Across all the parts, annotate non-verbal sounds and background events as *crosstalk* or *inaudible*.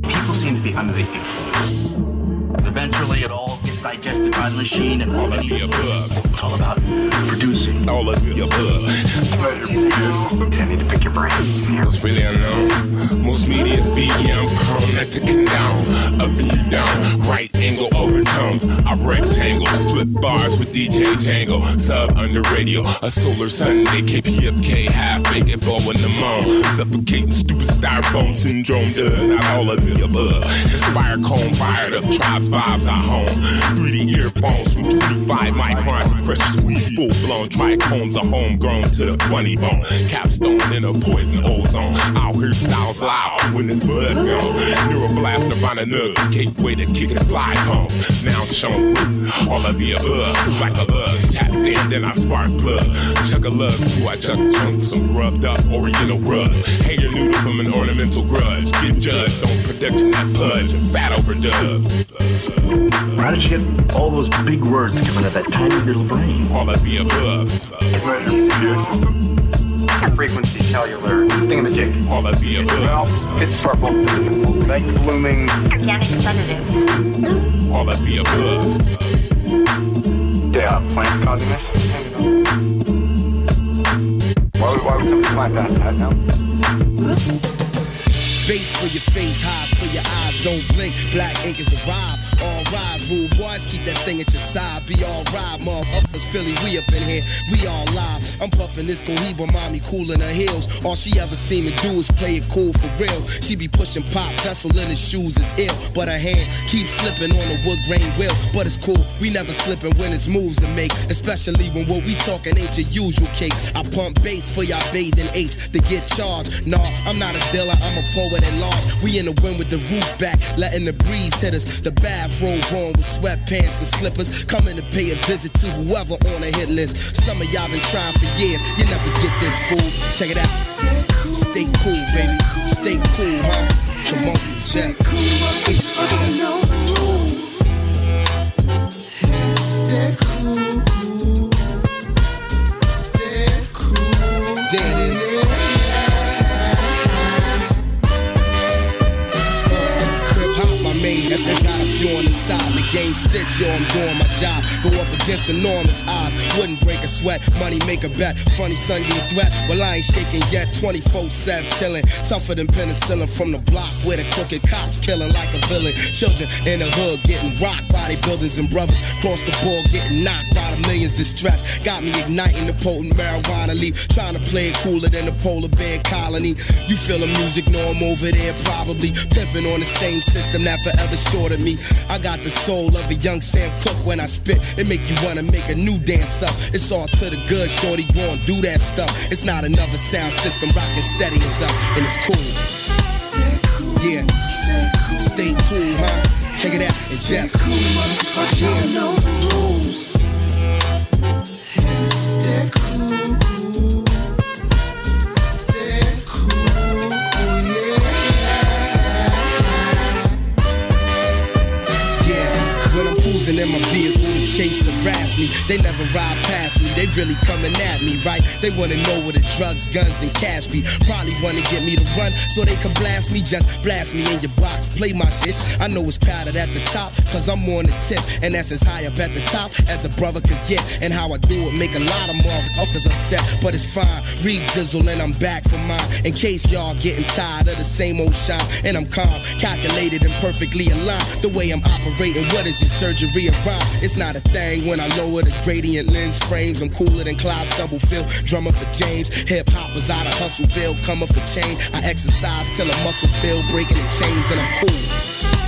People seem to be under the influence. Eventually, it all gets digested by the machine, and all of the above. It's all about producing. All of the above. Tending to pick your brain. It's really unknown. Most media BM prone not to condone. Up and down, right angle overtones. I rectangle, flip bars with DJ Django. Sub under radio, a solar Sunday. KPFK, half baked blowing the moan. Suffocating stupid styrofoam syndrome. Does not all of the above. Inspire cone fired up tribes vibes at home. 3D earphones from 25 microns to fresh squeeze. Full blown trichomes are homegrown to the funny bone. Capstone in a poison ozone. Out here styles loud when this blood's gone. Neuroblast, Nirvana nugs, a gateway to kick and fly home. Now shown all of the above. Like a lug, tapped in, then I spark plug. Chug a lug, before I chuck chunks, some rubbed up oriental rug. Hang your noodle from an ornamental grudge. Get judged on production that pudge. Fat overdub. How did you get all those big words coming out of that tiny little brain? All of the above. Frequency cellular thingamajig. All of the above. It's purple. Night blooming. Organic sedative. All of the above. Yeah, plants causing this? Why would, why would somebody plant that? that now? Bass for your face, highs for your eyes. Don't blink, black ink is a rhyme. All rise, rude boys, keep that thing at your side. Be all right, motherfuckers, Philly, we up in here, we all live. I'm puffing this Cohiba, mommy cool in her heels. All she ever seem to do is play it cool for real. She be pushing pop, vessel in his shoes is ill. But her hand keeps slipping on the wood grain wheel. But it's cool, we never slipping when it's moves to make. Especially when what we talking ain't your usual cake. I pump bass for y'all bathing apes to get charged. Nah, I'm not a dealer, I'm a poet We in the wind with the roof back, letting the breeze hit us. The bathrobe on with sweatpants and slippers. Coming to pay a visit to whoever on a hit list. Some of y'all been trying for years, you never get this fool. Check it out. Stay cool, baby. Stay cool, huh? Come on, Jack. There That got a few on the side. Game stitch, yo, I'm doing my job. Go up against enormous odds. Wouldn't break a sweat. Money make a bet. Funny son, you a threat. Well, I ain't shaking yet. 24 7 chilling. Tougher than penicillin from the block where the crooked cops killing like a villain. Children in the hood getting rocked by their buildings and brothers. Cross the board getting knocked by the millions distressed. Got me igniting the potent marijuana leaf. Trying to play it cooler than the polar bear colony. You feel the music, know I'm over there probably. Pimping on the same system that forever short of me. I got the soul of a young Sam Cooke when I spit. It make you wanna make a new dance up. It's all to the good, shorty. Go and do that stuff. It's not another sound system rocking steady as up, and it's cool. Yeah, stay cool, huh? Check it out, it's Jeff. Yeah. Yeah, when I'm cruising in my vehicle, chase harass me. They never ride past me, they really coming at me, right? They wanna know where the drugs, guns, and cash be. Probably wanna get me to run so they can blast me. Just blast me in your box, play my shit. I know it's crowded at the top, cause I'm on the tip, and that's as high up at the top as a brother could get. And how I do it make a lot of motherfuckers upset, but it's fine. Read Jizzle and I'm back for mine. In case y'all getting tired of the same old shine, and I'm calm, calculated, and perfectly aligned. The way I'm operating, what is it? Surgery or rhyme? It's not a thing when I lower the gradient lens frames. I'm cooler than Clyde Stubblefield, drummer for James. Hip hop was out of Hustleville, coming for change. I exercise till a muscle build, breaking the chains, and I'm cool.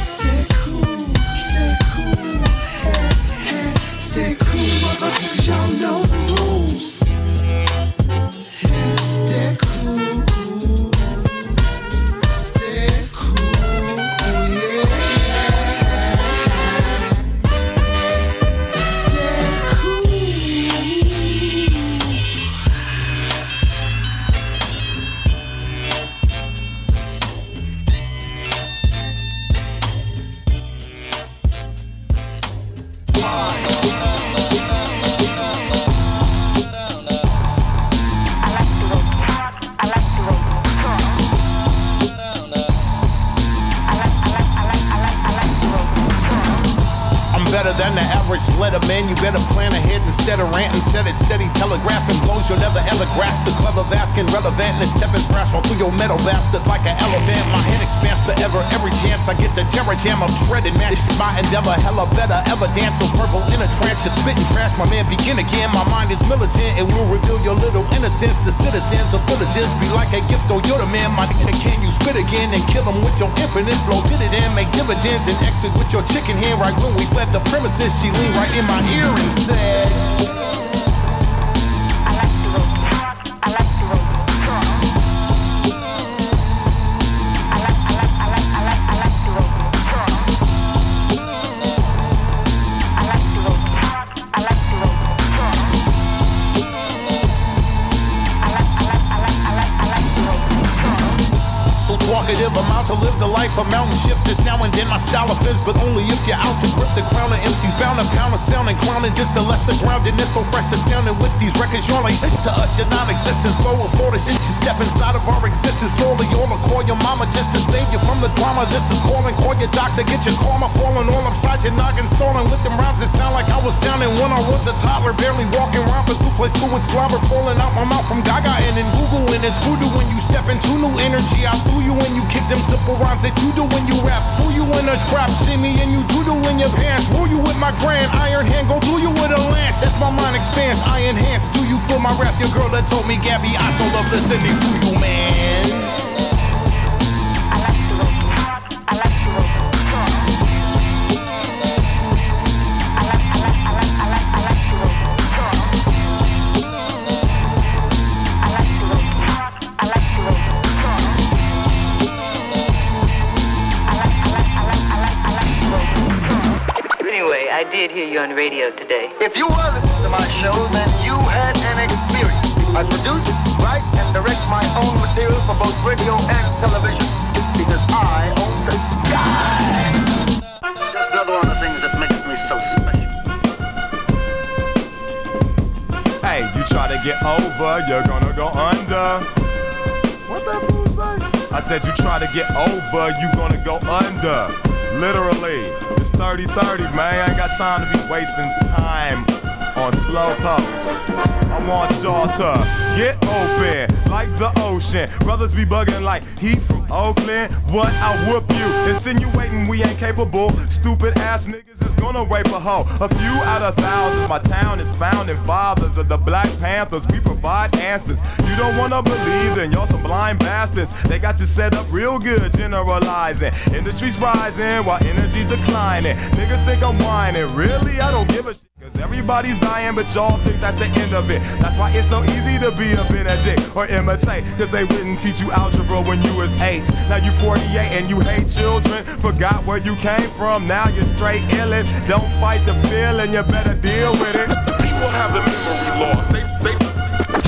Like the ocean. Brothers be bugging like he from Oakland. What? I whoop you. Insinuating we ain't capable. Stupid ass niggas is gonna rape a hoe. A few out of thousands. My town is founding fathers of the Black Panthers. We provide answers. You don't wanna believe, then y'all some blind bastards. They got you set up real good, generalizing. Industry's rising while energy's declining. Niggas think I'm whining. Really? I don't give a shit. Cause everybody's dying, but y'all think that's the end of it. That's why it's so easy to be a Benedict or imitate. Cause they wouldn't teach you algebra when you was eight. Now you 48 and you hate children. Forgot where you came from, now you're straight illin'. Don't fight the feeling, you better deal with it. People have the memory loss. They, they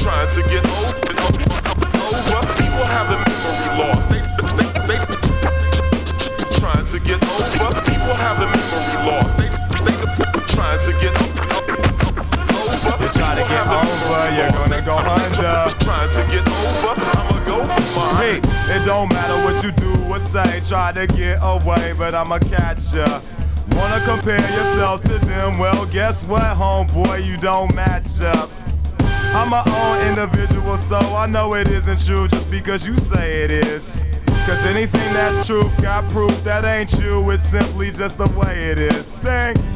trying to get over. People have the memory loss. They, they, they trying to get over. People have the memory loss. They trying to get you try to get over, you're gonna go under. Trying to get over, I'ma go for mine. Hey, it don't matter what you do or say, try to get away, but I'ma catch ya. Wanna compare yourselves to them? Well, guess what, homeboy, you don't match up. I'm my own individual, so I know it isn't true just because you say it is. Cause anything that's true got proof that ain't you, it's simply just the way it is. Sing.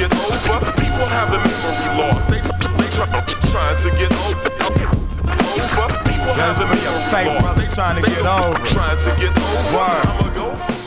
get over. People have the memory loss. They, they try, trying to get over. over. People have That's for memory loss. brothers trying to they, get over. Trying to get over. Word.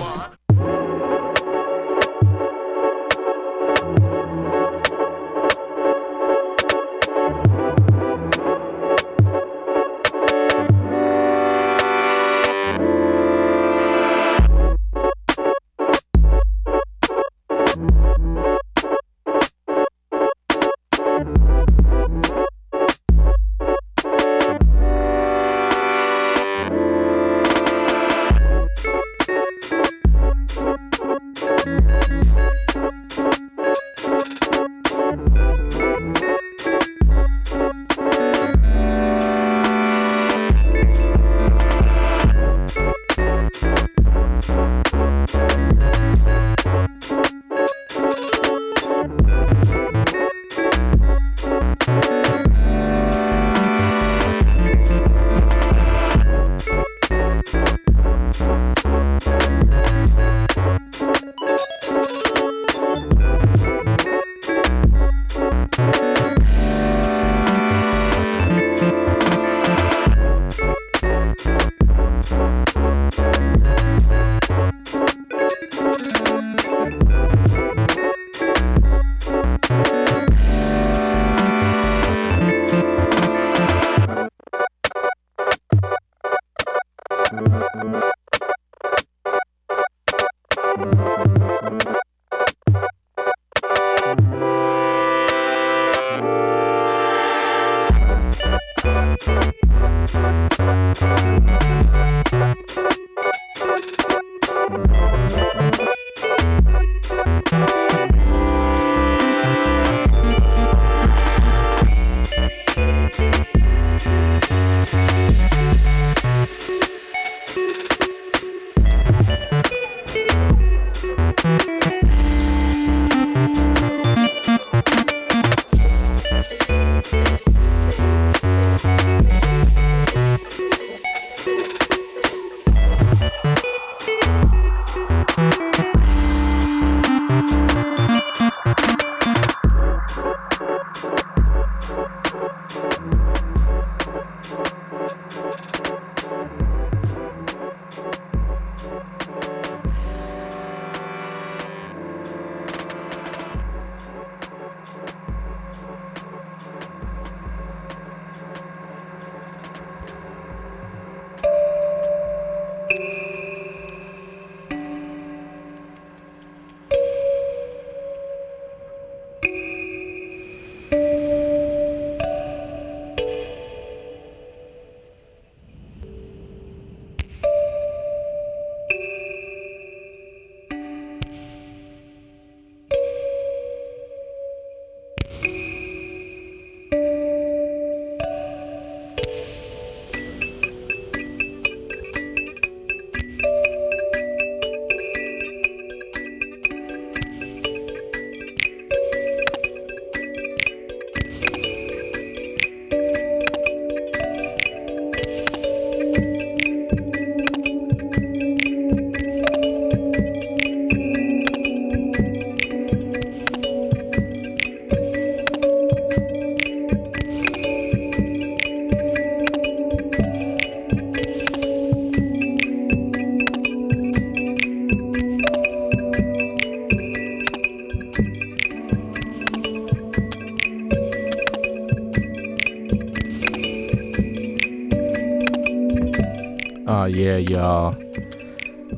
Yeah, y'all.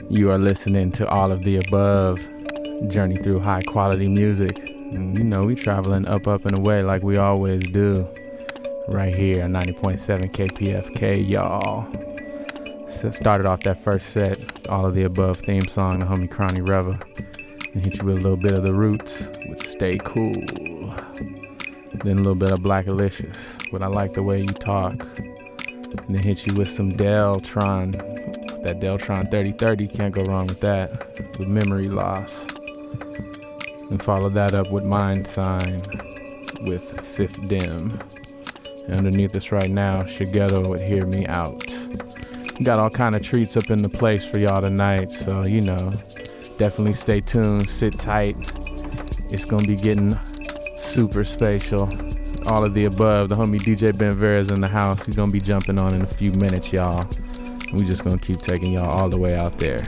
You are listening to all of the above, journey through high quality music. And, you know, we traveling up, up, and away like we always do. Right here on 90.7 KPFK, y'all. So started off that first set, all of the above theme song, the homie Crony Reva. And hit you with a little bit of the roots with Stay Cool. Then a little bit of Blackalicious, but I like the way you talk. And then hit you with some Deltron. That Deltron 3030, can't go wrong with that. With memory loss. And follow that up with Mind Sign with Fifth Dim. And underneath us right now, Shigeto would Hear Me Out. Got all kind of treats up in the place for y'all tonight, so you know, definitely stay tuned, sit tight. It's gonna be getting super spatial all of the above. The homie DJ Ben Vera is in the house. He's gonna be jumping on in a few minutes, y'all. We just gonna keep taking y'all all the way out there,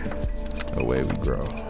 away we grow.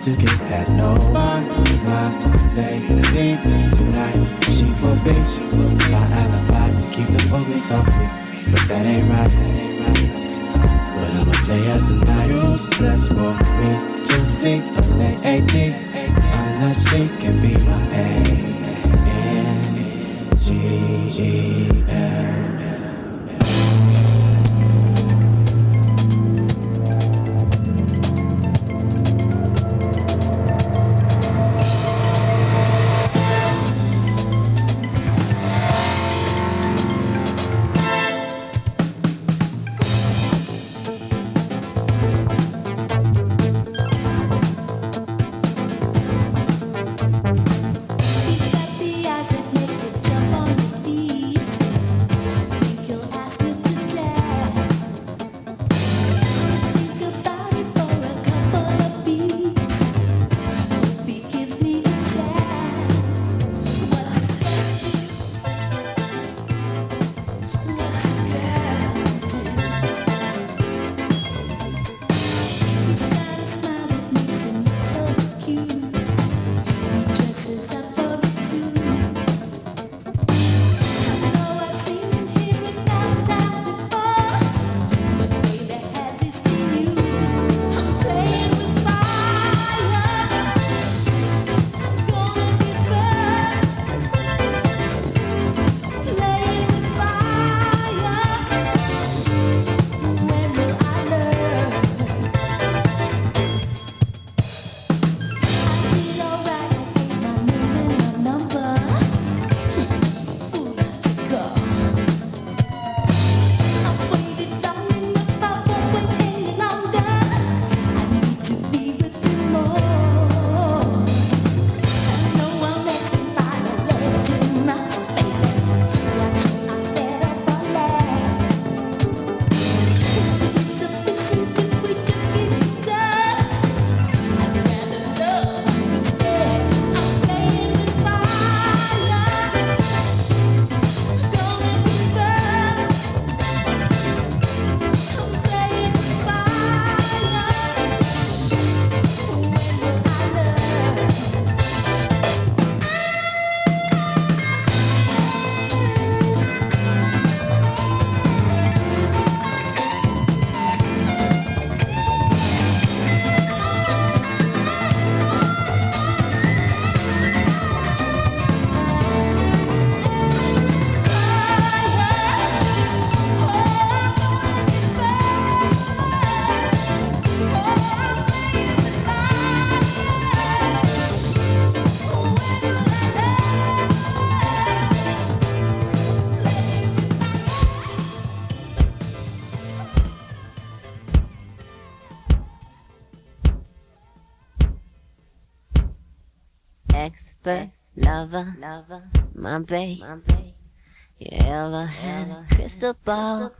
out to get that nobody. My lady tonight. She will be, she will be my alibi to keep the police off me. But that ain't right, that ain't right. But I'm a player tonight. Useless for me to see a L-A-A-D. Unless she can lover, lover, my babe. You ever had a crystal ball?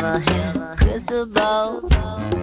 never hit crystal ball.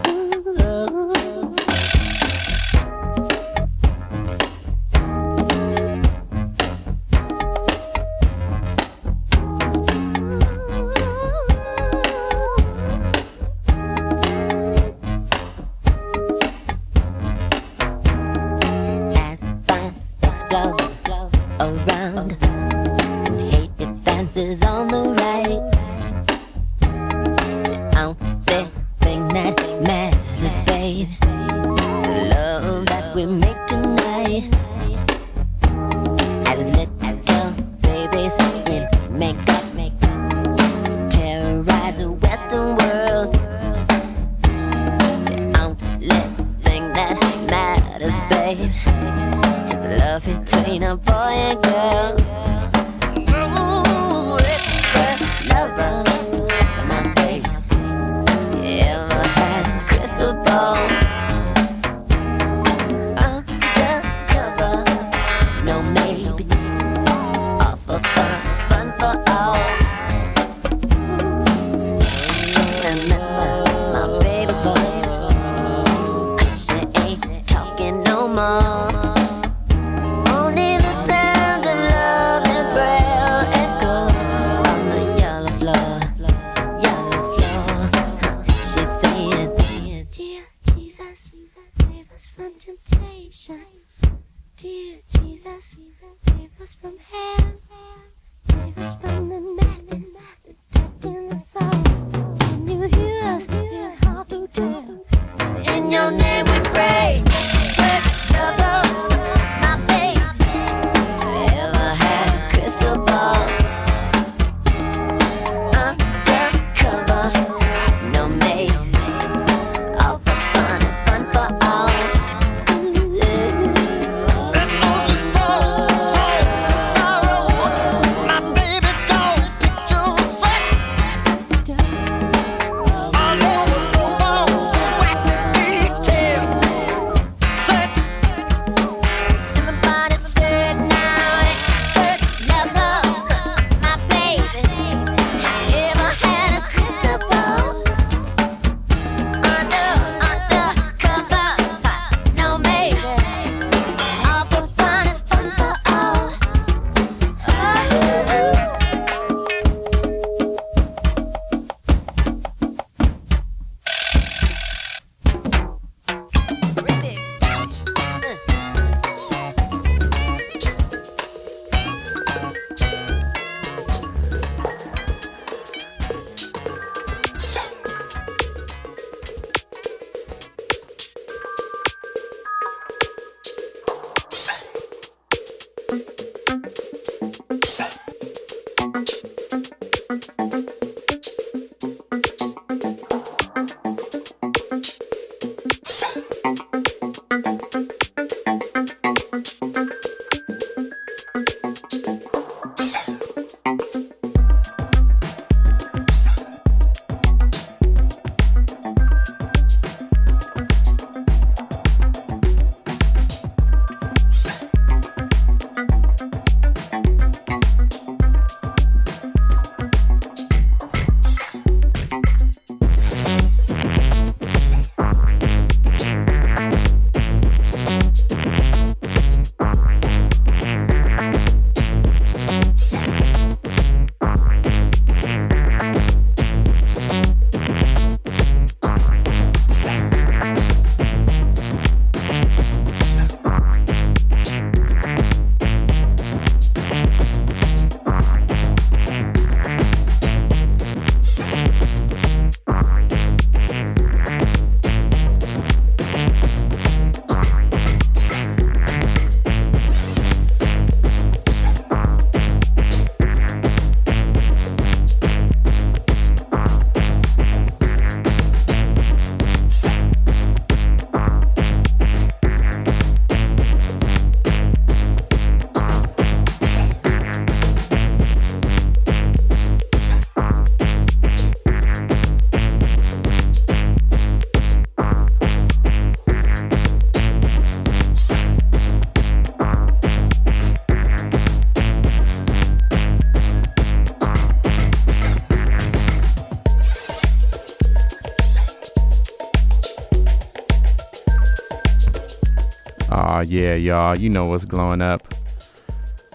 Yeah, y'all. You know what's glowing up.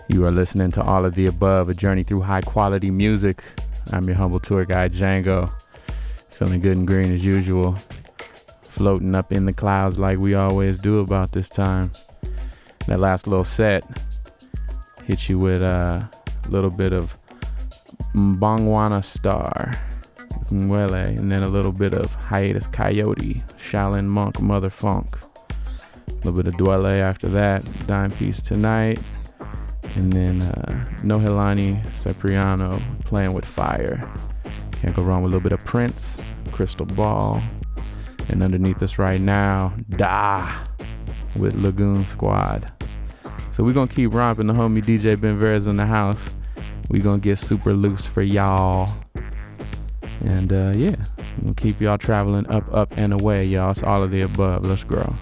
You are listening to all of the above, a journey through high quality music. I'm your humble tour guide, Django. Feeling good and green as usual. Floating up in the clouds like we always do about this time. That last little set hit you with a little bit of Mbongwana Star, Mwele, and then a little bit of Hiatus Kaiyote, Shaolin Monk, Mother Funk. A little bit of Dwele after that, Dime Piece Tonight, and then uh, Nohelani Cipriano playing with fire. Can't go wrong with a little bit of Prince, Crystal Ball, and underneath us right now, Da with Lagoon Squad. So we're gonna keep romping. The homie DJ Ben Vera's in the house. We're gonna get super loose for y'all. And uh, yeah, we'll keep y'all traveling up, up, and away, y'all. It's all of the above. Let's grow.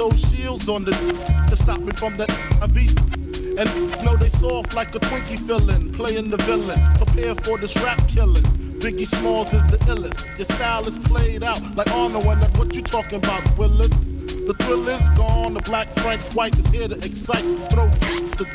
Throw shields on the to stop me from that IV. And know they soft like a Twinkie filling, playing the villain. Prepare for this rap killing. Biggie Smalls is the illest. Your style is played out like Arnold and what you talking about, Willis? The thrill is gone. The black Frank White is here to excite. Throw the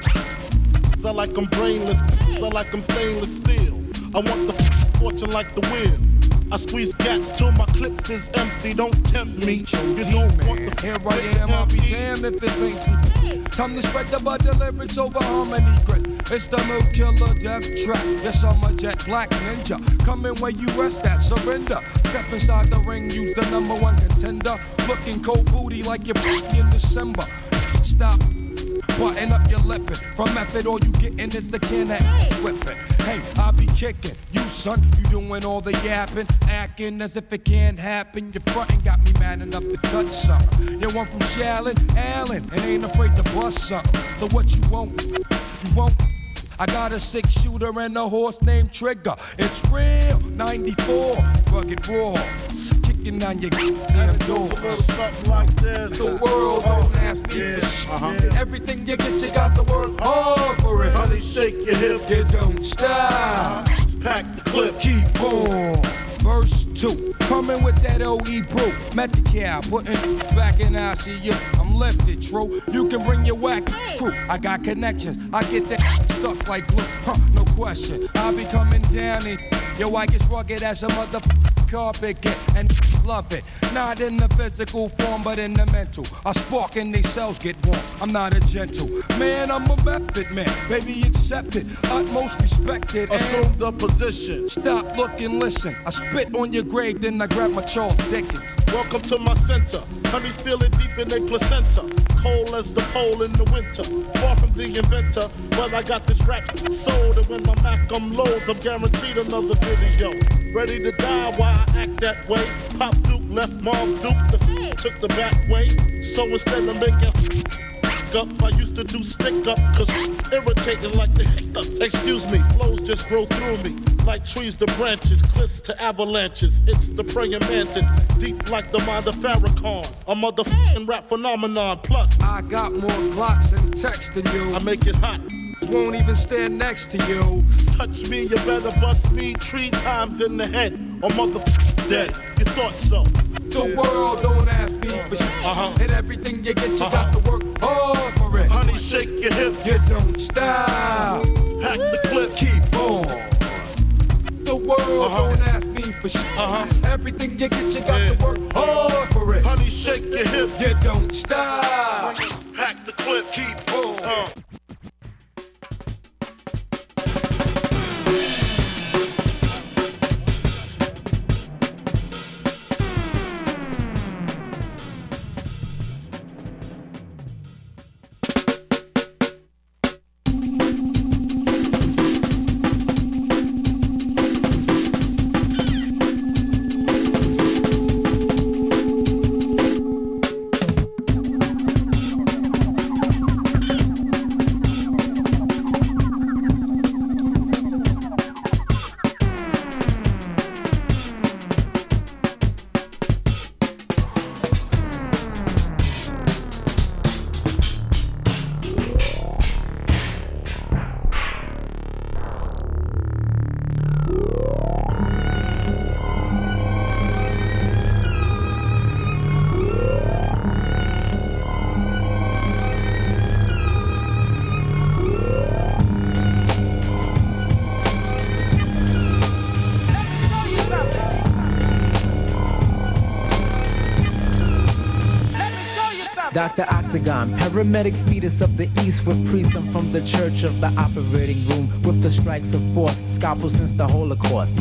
I like I'm brainless. I like I'm stainless steel. I want the fortune like the wind. I squeeze gats till my clips is empty. Don't tempt me. You don't want the Here I am, I'll be damned if it ain't. Time to spread the butter lyrics over harmony grit. It's the milk killer death trap. Yes, I'm a jet black ninja. Coming where you rest at, surrender. Step inside the ring, use the number one contender. Looking cold booty like you're in December. Stop Button up your lippin'. From method, all you gettin' is the can of whippin'. Hey, I be kickin'. You, son, you doing all the yappin'. Actin' as if it can't happen. Your frontin' got me mad enough to touch something. You want from Shallon, Allen, and ain't afraid to bust something. So what you want? You want? I got a six shooter and a horse named Trigger. It's real, 94, rugged raw knocking on your damn door. Something like this. The world don't ask me yeah. Uh-huh. Everything you get, you got to work hard for it. Honey, shake your hip. You don't stop. Uh-huh. Pack clip. Keep on. Verse 2. Coming with that OE brew. Met the cow, putting back in ICU. I'm lifted, true. You can bring your whack crew. I got connections. I get that stuff like glue. Huh, no question. I'll be coming down and yo, I get rugged as a motherfucker carpet get and love it. Not in the physical form, but in the mental. I spark and these cells get warm. I'm not a gentle man, I'm a method man. Baby, accept it, utmost respected. Assume the position. Stop, look, and listen. I spit on your grave, then I grab my Charles Dickens. Welcome to my center. Honey's feeling deep in their placenta. Cold as the pole in the winter. Far from the inventor. Well, I got this rap sold, and when my Mac I'm loads, I'm guaranteed another video. Ready to die while I act that way. Pop Duke left Mom Duke, the took the back way. So instead of making up. I used to do stick up, cause irritating like the hiccups. Excuse me, flows just grow through me. Like trees to branches, cliffs to avalanches. It's the praying mantis, deep like the mind of Farrakhan. A motherfucking rap phenomenon. Plus, I got more glocks and text than you. I make it hot. Won't even stand next to you. Touch me, you better bust me three times in the head, or motherfucker's dead. You thought so. The world don't ask me for shit. Uh-huh. And everything you get, you uh-huh. got to work Honey, shake your hips. You don't stop. Pack the clip. Keep on. The world uh-huh. don't ask me for shit. Uh-huh. Everything you get, you got yeah. to work hard for it. Honey, shake your hips. You don't stop. Pack the clip. Keep on. Uh. Paramedic fetus of the east with priest from the church of the operating room with the strikes of force, scalpel since the Holocaust.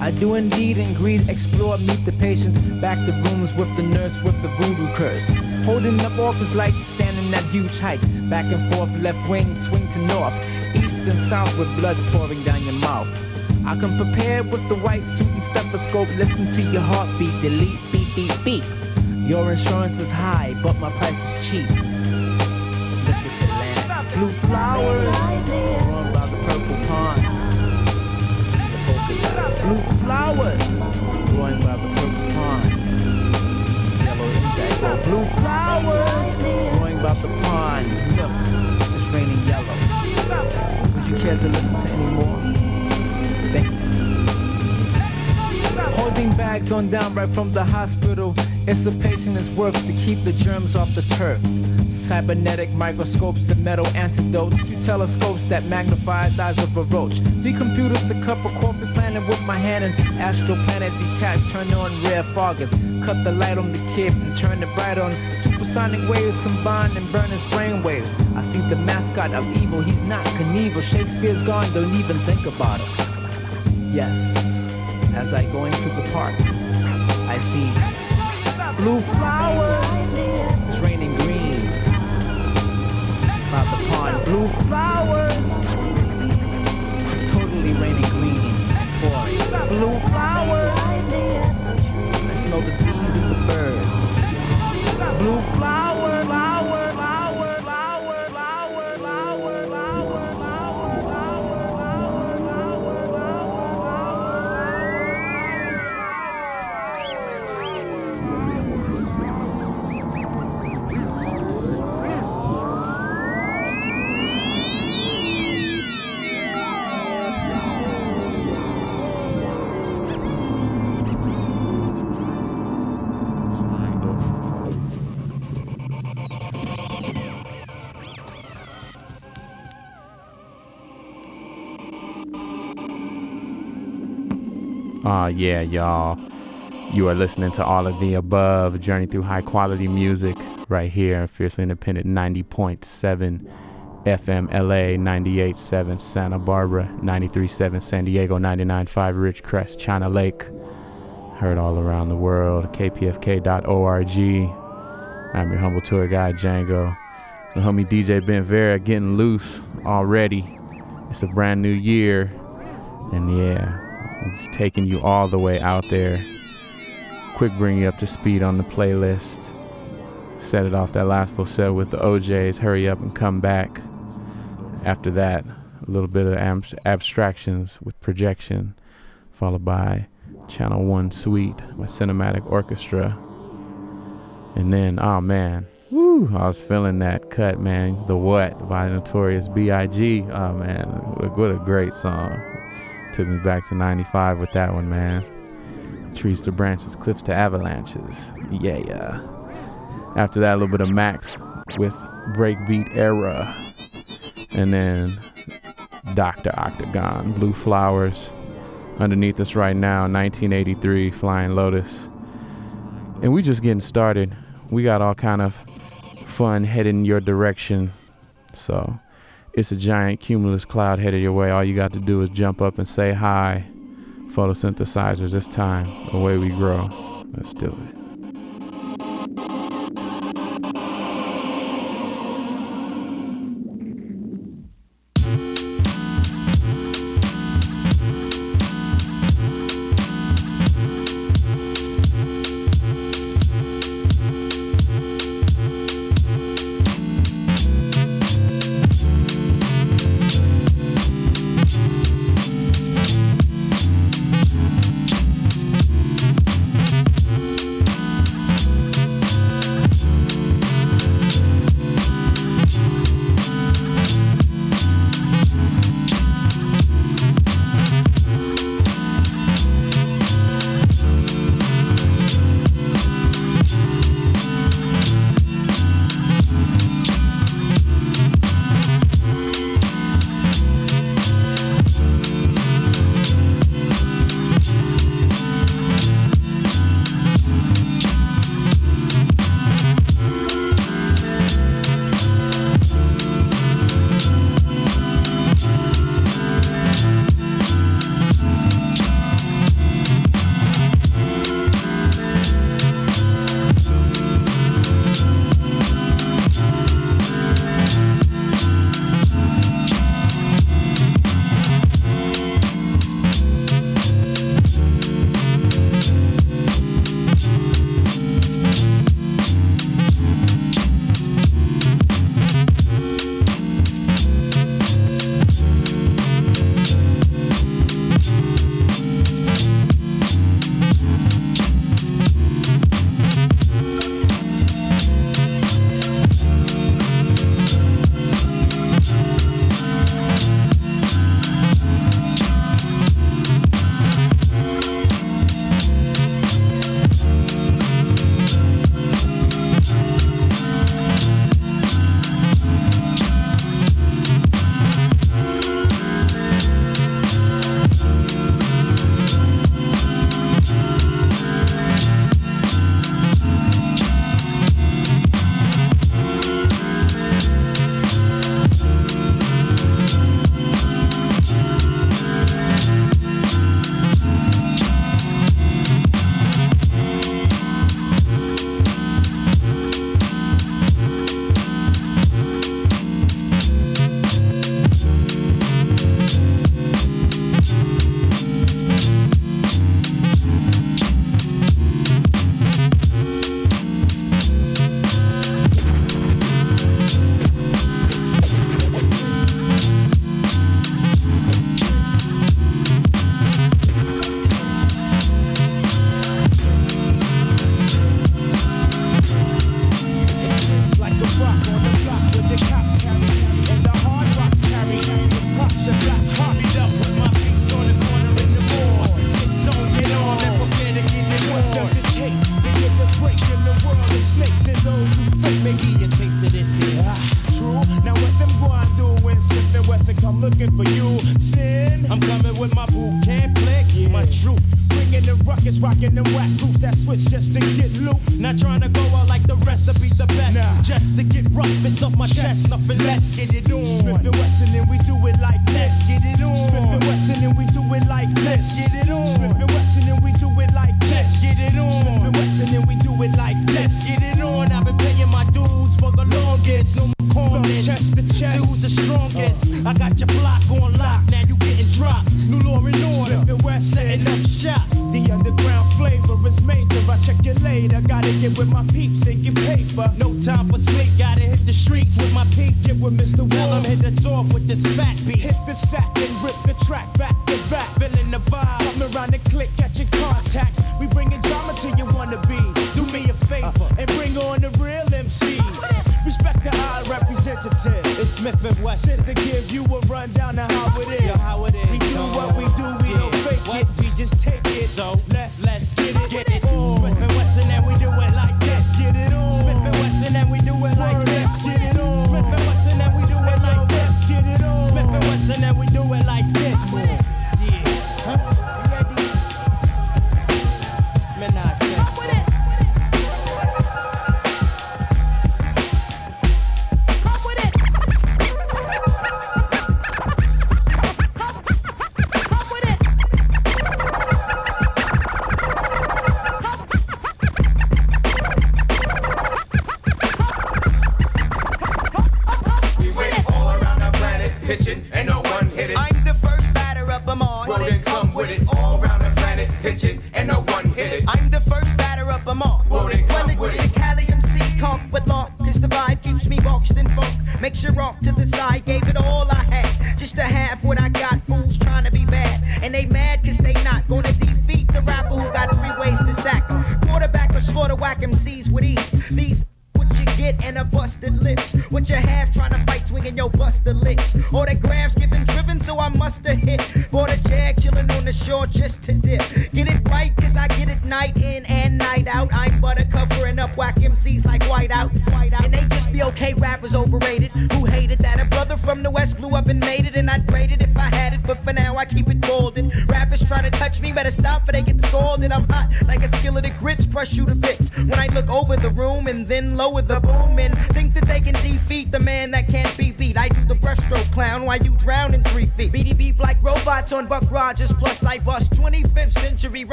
I do indeed and greed, explore, meet the patients, back the rooms with the nurse with the voodoo curse. Holding up office lights, standing at huge heights, back and forth, left wing, swing to north, east and south with blood pouring down your mouth. I come prepared with the white suit and stethoscope, listen to your heartbeat, delete, beep, beep, beep. Your insurance is high, but my price is cheap. Flowers growing by the purple pond. See the polka dots. Blue flowers growing by the purple pond. Yellow indigo Blue flowers growing about the pond. Milk is raining yellow. Would you care to listen to any more? Thank you. Holding bags on down right from the hospital. It's a patient is worth to keep the germs off the turf. Cybernetic microscopes and metal antidotes. Two telescopes that magnifies eyes of a roach. The computer's a cup of coffee planted with my hand and astral planet detached. Turn on rare foggers. Cut the light on the kid and turn it bright on. Supersonic waves combined and burn his brain waves. I see the mascot of evil. He's not Knievel. Shakespeare's gone. Don't even think about it. Yes, as I go into the park, I see blue flowers. About the pond, blue flowers. It's totally raining green and. Blue flowers. I smell the bees and the birds. Blue flower, Ah, yeah, y'all. You are listening to all of the above, journey through high quality music right here, Fiercely Independent 90.7 FM LA, 98.7 Santa Barbara, 93.7 San Diego, 99.5 Ridgecrest, China Lake. Heard all around the world, kpfk.org. I'm your humble tour guide, Django. The homie DJ Ben Vera getting loose already. It's a brand new year, and yeah, it's taking you all the way out there. Quick bring you up to speed on the playlist. Set it off that last little set with the O'Jays. Hurry up and come back. After that, a little bit of ab- abstractions with projection, followed by Channel 1 Suite by Cinematic Orchestra. And then, oh man, woo, I was feeling that cut, man. The What by Notorious B.I.G. Oh man, what a great song. Took me back to 95 with that one, man. Trees to branches, cliffs to avalanches. Yeah, yeah. After that, a little bit of Max with Breakbeat Era. And then Dr. Octagon, Blue Flowers. Underneath us right now, 1983, Flying Lotus. And we just getting started. We got all kind of fun heading your direction. So it's a giant cumulus cloud headed your way. All you got to do is jump up and say hi. Photosynthesizers, it's time. Away we grow. Let's do it.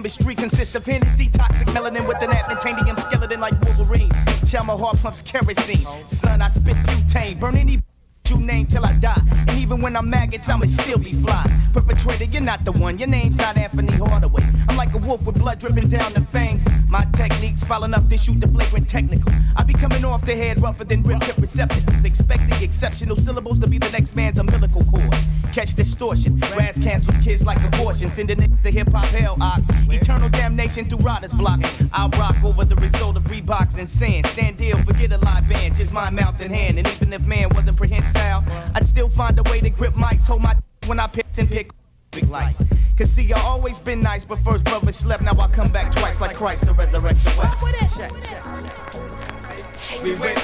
chemistry consists of Hennessy, toxic melanin with an adamantium skeleton like Wolverine. Shell my heart pumps kerosene. Son, I spit butane. Burn any *laughs* you name till I die. And even when I'm maggots, I'ma still be fly. Perpetrator, you're not the one. Your name's not Anfernee Hardaway. I'm like a wolf with blood dripping down the fangs. My technique's foul enough to shoot the flagrant technical. I be coming off the head rougher than rim tip Expect the exceptional syllables to be the next man's umbilical cord. Catch distortion. Razz kids like abortions. Send the to hip hop hell ox. Eternal damnation through rotters block. i rock over the result of Reeboks and sand. Stand deal, forget a live band, just my mouth and hand. And even if man wasn't prehensile, I'd still find a way to grip mics, hold my when I pick and pick big lights. Cause see, I always been nice, but first brother slept. Now I come back twice like Christ to resurrect the West. We went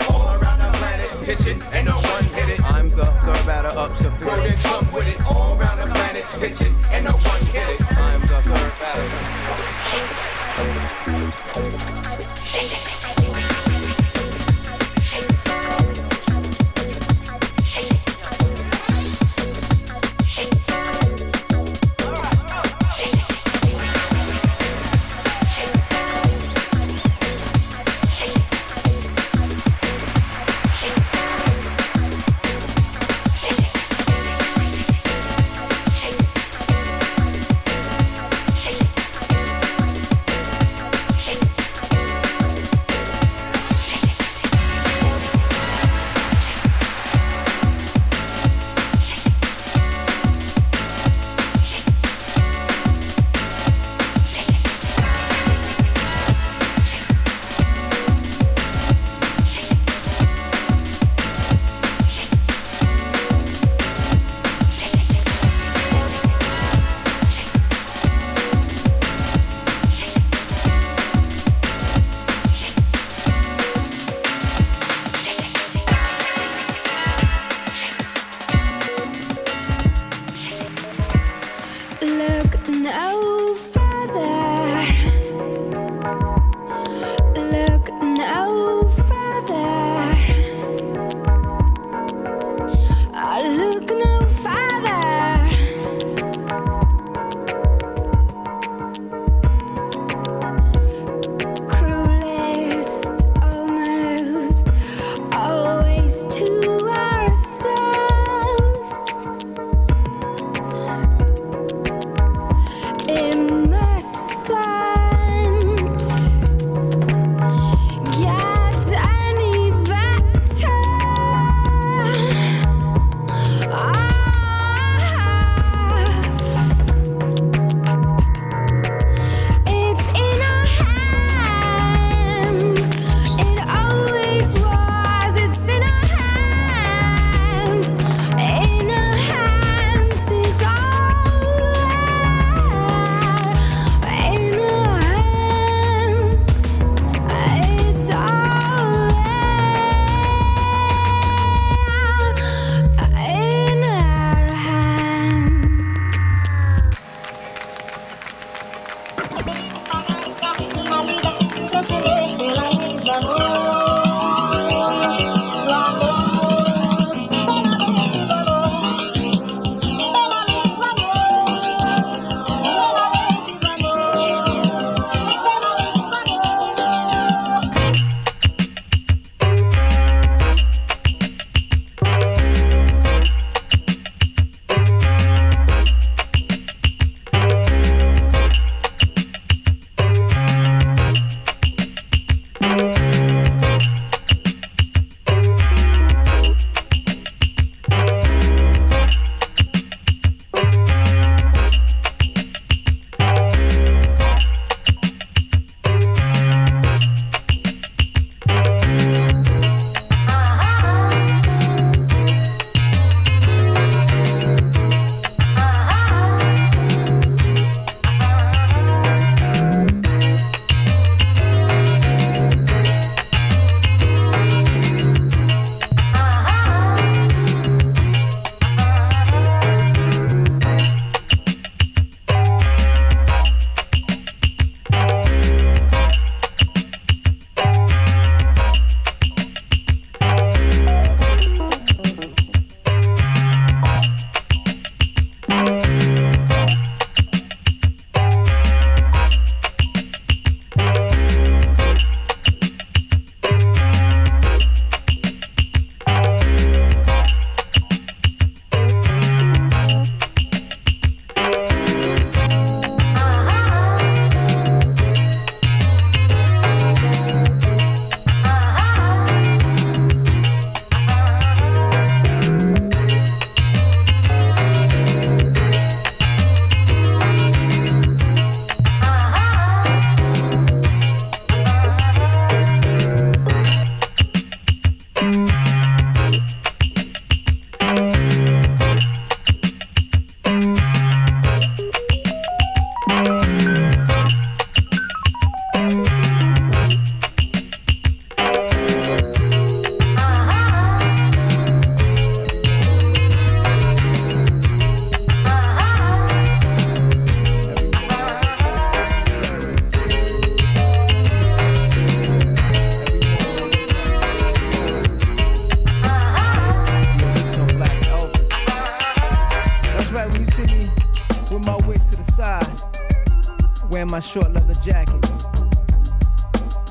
my short leather jacket,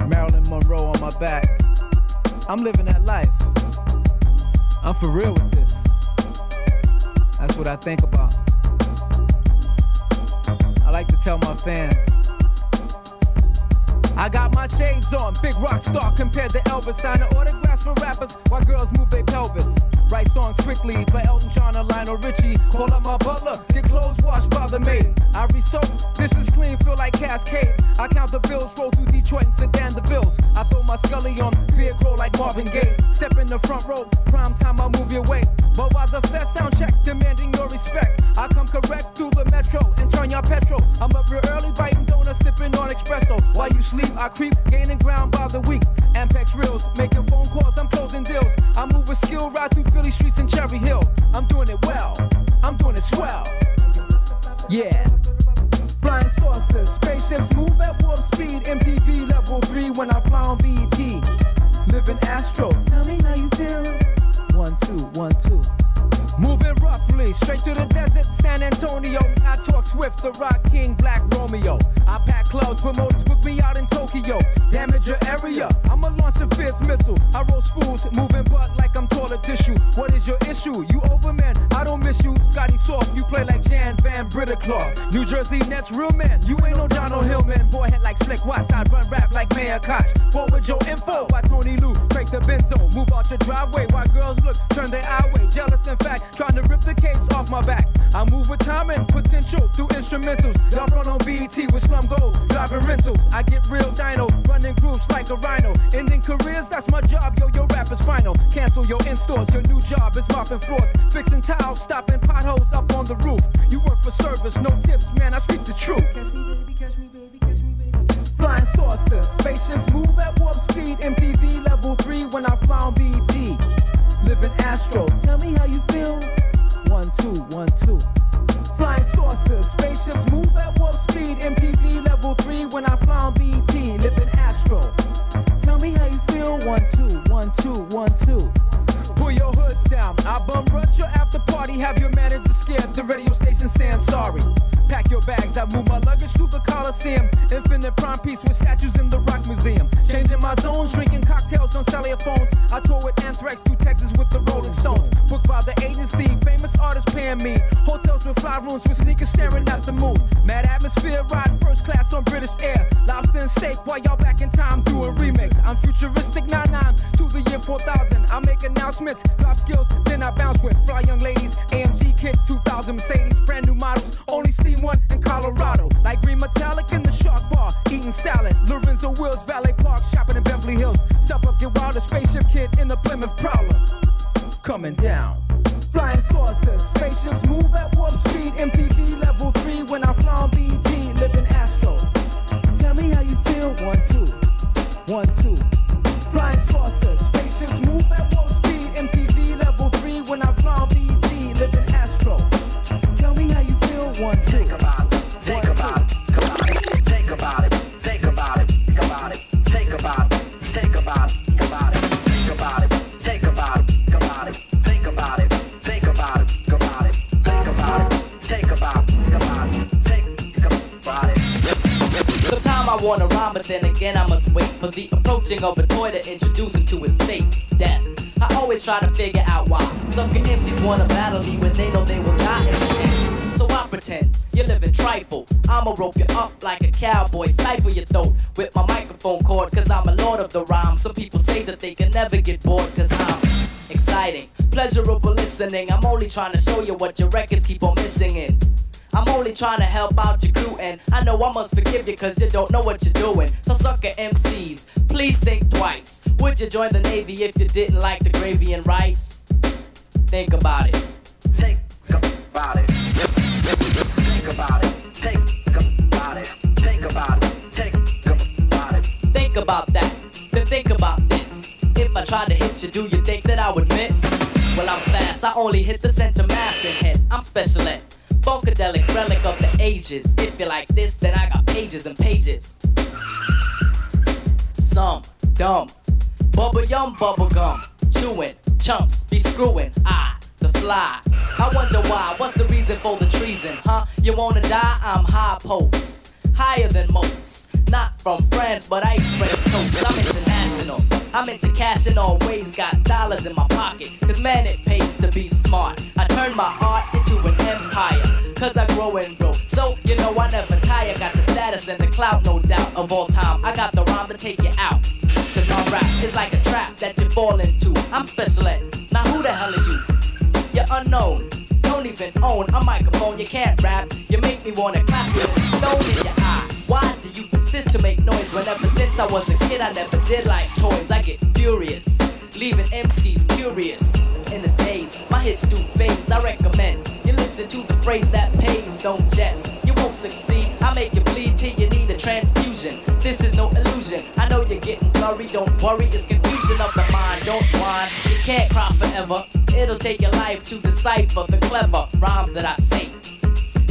Marilyn Monroe on my back. I'm living that life. I'm for real with this. That's what I think about. I like to tell my fans. I got my shades on, big rock star compared to Elvis. Signing autographs for rappers while girls move their pelvis. Write songs quickly for Elton John or Lionel Richie. Call up my butler, get clothes washed by the maid. I resoak, dishes clean, feel like Cascade. I count the bills, roll through Detroit and sedan the bills. I throw my scully on, beard grow like Marvin Gaye. Step in the front row, prime time I move your way. But while the fest sound check, demanding your respect. I come correct through the metro and turn your petrol. I'm up real early, biting donuts, sipping on espresso. While you sleep, I creep, gaining ground by the week. Ampex reels, making phone calls, I'm closing deals. I move with skill, ride through Philly streets and Cherry Hill. I'm doing it well, I'm doing it swell. Yeah. Flying saucers, spaceships move at warp speed. MTV level 3 when I fly on BET. Living Astro, tell me how you feel. One, two, one, two. Moving roughly, straight to the desert, San Antonio. I talk Swift, the Rock King, Black Romeo. I pack clubs, promoters book me out in Tokyo. Damage your area, I'ma launch a fierce missile. I roast fools, moving butt like I'm toilet tissue. What is your issue? You over man, I don't miss you. Scotty Soft, you play like Jan Van Breda Kolff. New Jersey Nets, real man. You ain't no Darnell Hillman. Boy, head like Slick Watts, I run rap like Mayor Koch. Forward your info, why Tony Lou break the benzo. Move out your driveway, while girls look, turn their eye way. Jealous, in fact, trying to rip the case off my back. I move with time and potential through instrumentals. Y'all front on BET with slum gold, driving rentals. I get real dino, running groups like a rhino. Ending careers, that's my job, yo, your rap is final. Cancel your in-stores, your new job is mopping floors. Fixing tiles, stopping potholes up on the roof. You work for service, no tips, man, I speak the truth. Catch me, baby, catch me, baby, catch me, baby. Flying saucers, spaceships move at warp speed. MTV level 3 when I fly on BET. Living Astro, tell me how you feel. One, two, one, two. Flying saucers, spaceships move at warp speed. MTV level 3 when I on BET. Living Astro, tell me how you feel. One, two, one, two, one, two. Pull your hoods down. I bum rush your after party. Have your manager scared. The radio station saying sorry. Pack your bags. I move my luggage to the Coliseum. Infinite prime piece with statues in the Rock Museum. Changing my zones, drinking cocktails on cellular phones. I tour with Anthrax through Texas with the Rolling Stones. Booked by the agency, famous artists paying me. Hotels with five rooms with sneakers staring at the moon. Mad atmosphere, ride first class on British Air. Lobster and steak while y'all back in time doing remakes. I'm futuristic 99 to the year 4000. I make announcements, drop skills, then I bounce with fly young ladies. AMG kids, 2000 Mercedes, brand new models. Only see one in Colorado. Like green metallic in the shark bar, eating salad. Lorenzo Wills, Valet Park, shopping in Beverly Hills. Step up, get wild, a spaceship kid in the Plymouth Prowler. Coming down. Flying saucers, spaceships move at warp speed. MTV level 3 when I fly on BET, living Astro. Tell me how you feel. One, two, one, two. Flying saucers, spaceships move at warp speed. MTV level 3 when I fly on BET, living Astro. Tell me how you feel. One, two. I wanna rhyme, but then again I must wait for the approaching of a toy to introduce him to his fate, death. I always try to figure out why sucker MCs wanna battle me when they know they will end. So I pretend you're living trifle. I'ma rope you up like a cowboy, stifle your throat with my microphone cord, cause I'm a lord of the rhyme. Some people say that they can never get bored, cause I'm exciting, pleasurable listening. I'm only trying to show you what your records keep on missing in. I'm only trying to help out your crew, and I know I must forgive you cause you don't know what you're doing. So, sucker MCs, please think twice. Would you join the Navy if you didn't like the gravy and rice? Think about it. Think about it. Think about it. Think about it. Think about it. Think about it. Think about that. Then think about this. If I tried to hit you, do you think that I would miss? Well, I'm fast. I only hit the center mass and hit. I'm special ed. Funkadelic relic of the ages. If you like this, then I got pages and pages. Some dumb. Bubble yum, bubble gum. Chewing, chumps be screwing. I, the fly. I wonder why, what's the reason for the treason, huh? You wanna die? I'm high post, higher than most. Not from France, but I eat French toast. I'm international. I'm into cash and always got dollars in my pocket. Cause man, it pays to be smart. I turn my art into an empire. Cause I grow and grow. So, you know, I never tire. Got the status and the clout, no doubt, of all time. I got the rhyme to take you out. Cause my rap is like a trap that you fall into. I'm Special Ed. Now, who the hell are you? You're unknown. Don't even own a microphone. You can't rap. You make me wanna clap you stone in your. Why do you persist to make noise when ever since I was a kid I never did like toys? I get furious, leaving MCs curious. In the days, my hits do phase. I recommend you listen to the phrase that pays. Don't jest. You won't succeed. I make you bleed till you need a transfusion. This is no illusion. I know you're getting blurry. Don't worry, it's confusion of the mind. Don't whine. You can't cry forever. It'll take your life to decipher the clever rhymes that I say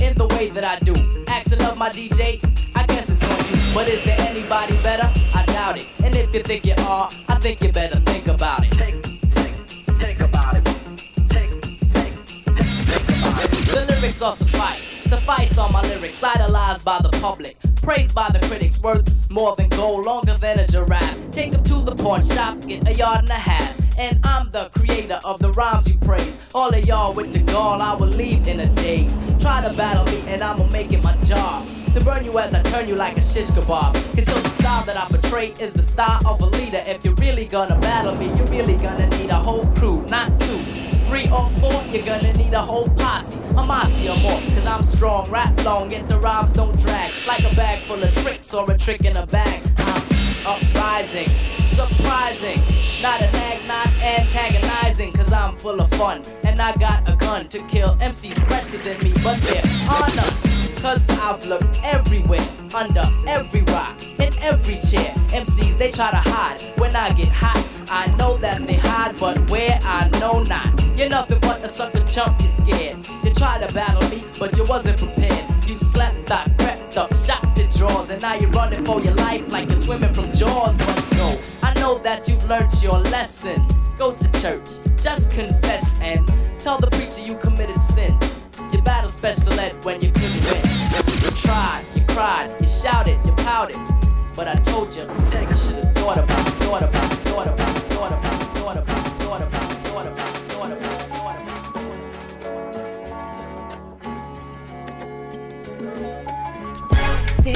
in the way that I do. Action of my DJ, I guess it's on you. But is there anybody better? I doubt it. And if you think you are, I think you better think about it. Think, think, think about it. Think, think, think, think about it. The lyrics are suffice. Suffice on my lyrics, idolized by the public. Praised by the critics, worth more than gold, longer than a giraffe. Take them to the pawn shop, get a yard and a half. And I'm the creator of the rhymes you praise. All of y'all with the gall, I will leave in a daze. Try to battle me, and I'ma make it my job. To burn you as I turn you like a shish kebab. Cause the style that I portray is the style of a leader. If you're really gonna battle me, you're really gonna need a whole crew, not two. Three or four, you're gonna need a whole posse. A mossy or more, cause I'm strong, rap long, yet the rhymes don't drag. Like a bag full of tricks or a trick in a bag. I'm uprising, surprising. Not a nag, not antagonizing, cause I'm full of fun. And I got a gun to kill MCs fresher than me, but they're honor. Cause I've looked everywhere, under every rock, in every chair. MCs, they try to hide. When I get hot, I know that they hide, but where I know not. You're nothing but a sucker chump, you're scared. You tried to battle me, but you wasn't prepared. You slept, I crept up, shot the drawers, and now you're running for your life like you're swimming from jaws. But no, I know that you've learned your lesson. Go to church, just confess and tell the preacher you committed sin. You battled special ed when you couldn't win. You tried, you cried, you shouted, you pouted. But I told you, you should have thought about, thought about, thought about,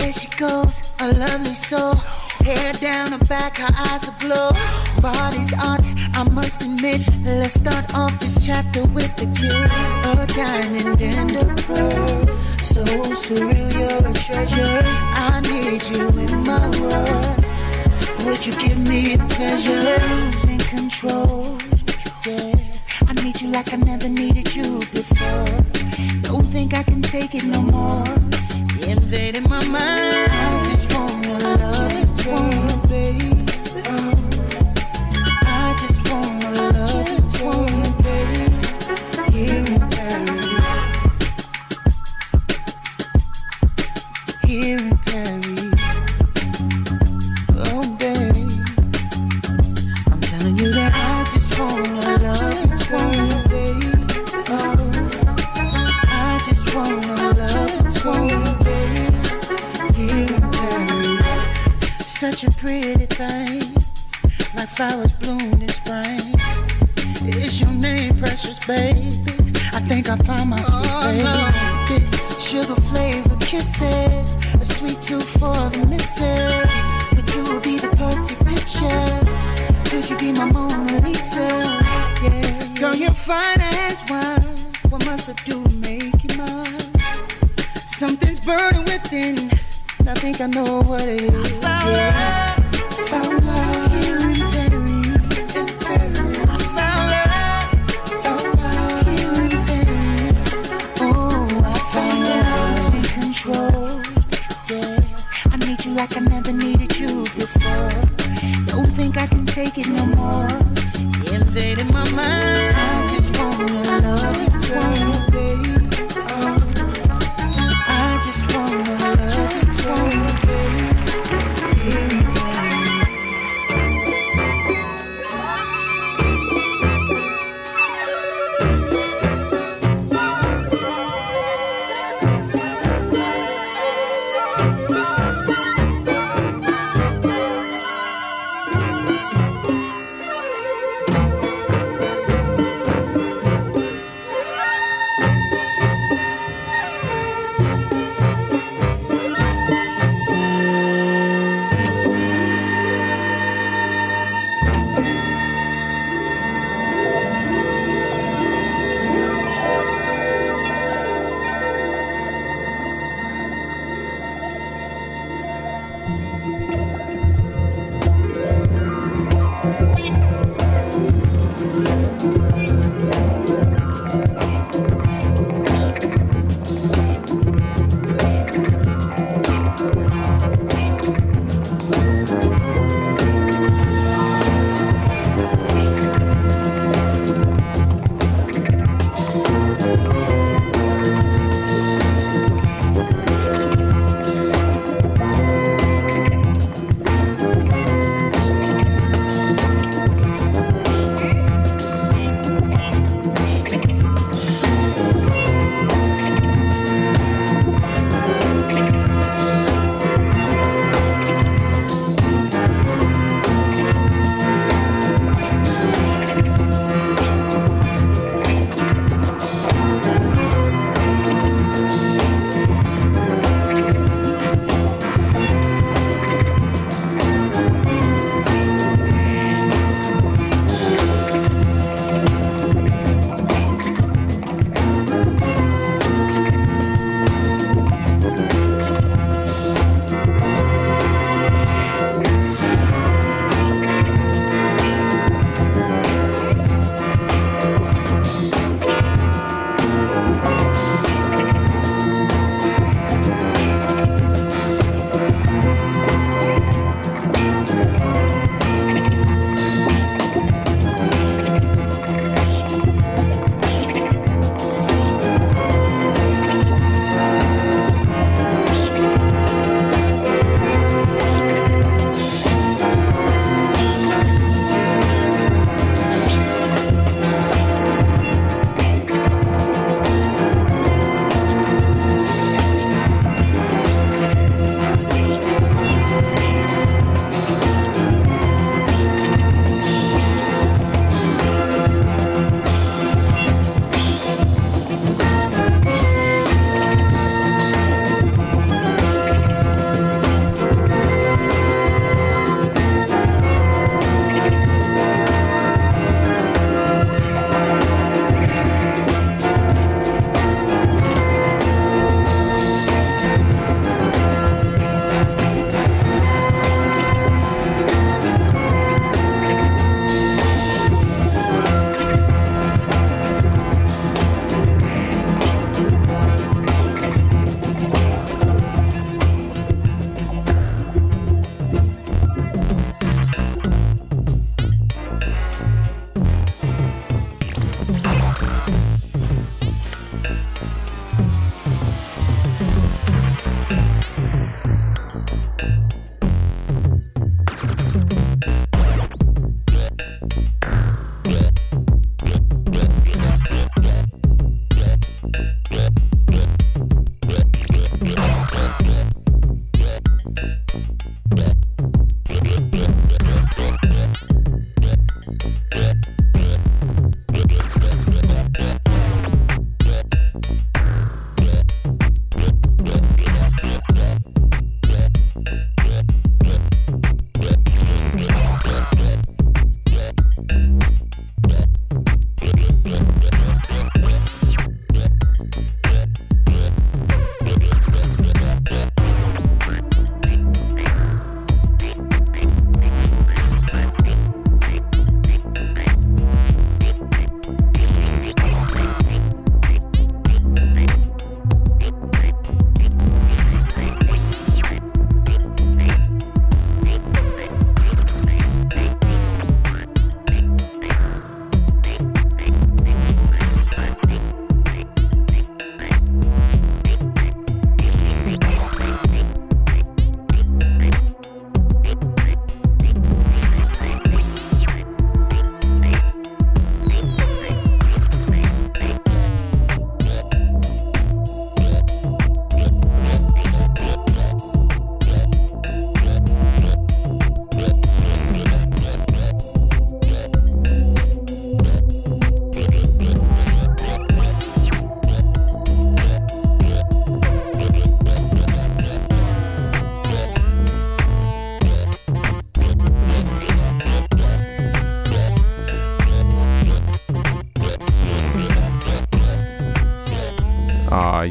There she goes, a lovely soul. Hair down her back, her eyes aglow. Body's art, I must admit. Let's start off this chapter with the kiss. A diamond and a pearl. So surreal, you're a treasure. I need you in my world. Would you give me the pleasure? Losing control. Yeah. I need you like I never needed you before. Don't think I can take it no more. Invading my mind. I just wanna love you, flowers bloomed in spring. It's your name precious, baby? I think I found my sweet oh, baby. Sugar flavor kisses, a sweet tooth for the missus. But you will be the perfect picture. Could you be my Mona Lisa? Yeah, girl, you're fine as wine. What must I do to make you mine? Something's burning within. and I think I know what it is. I fucking no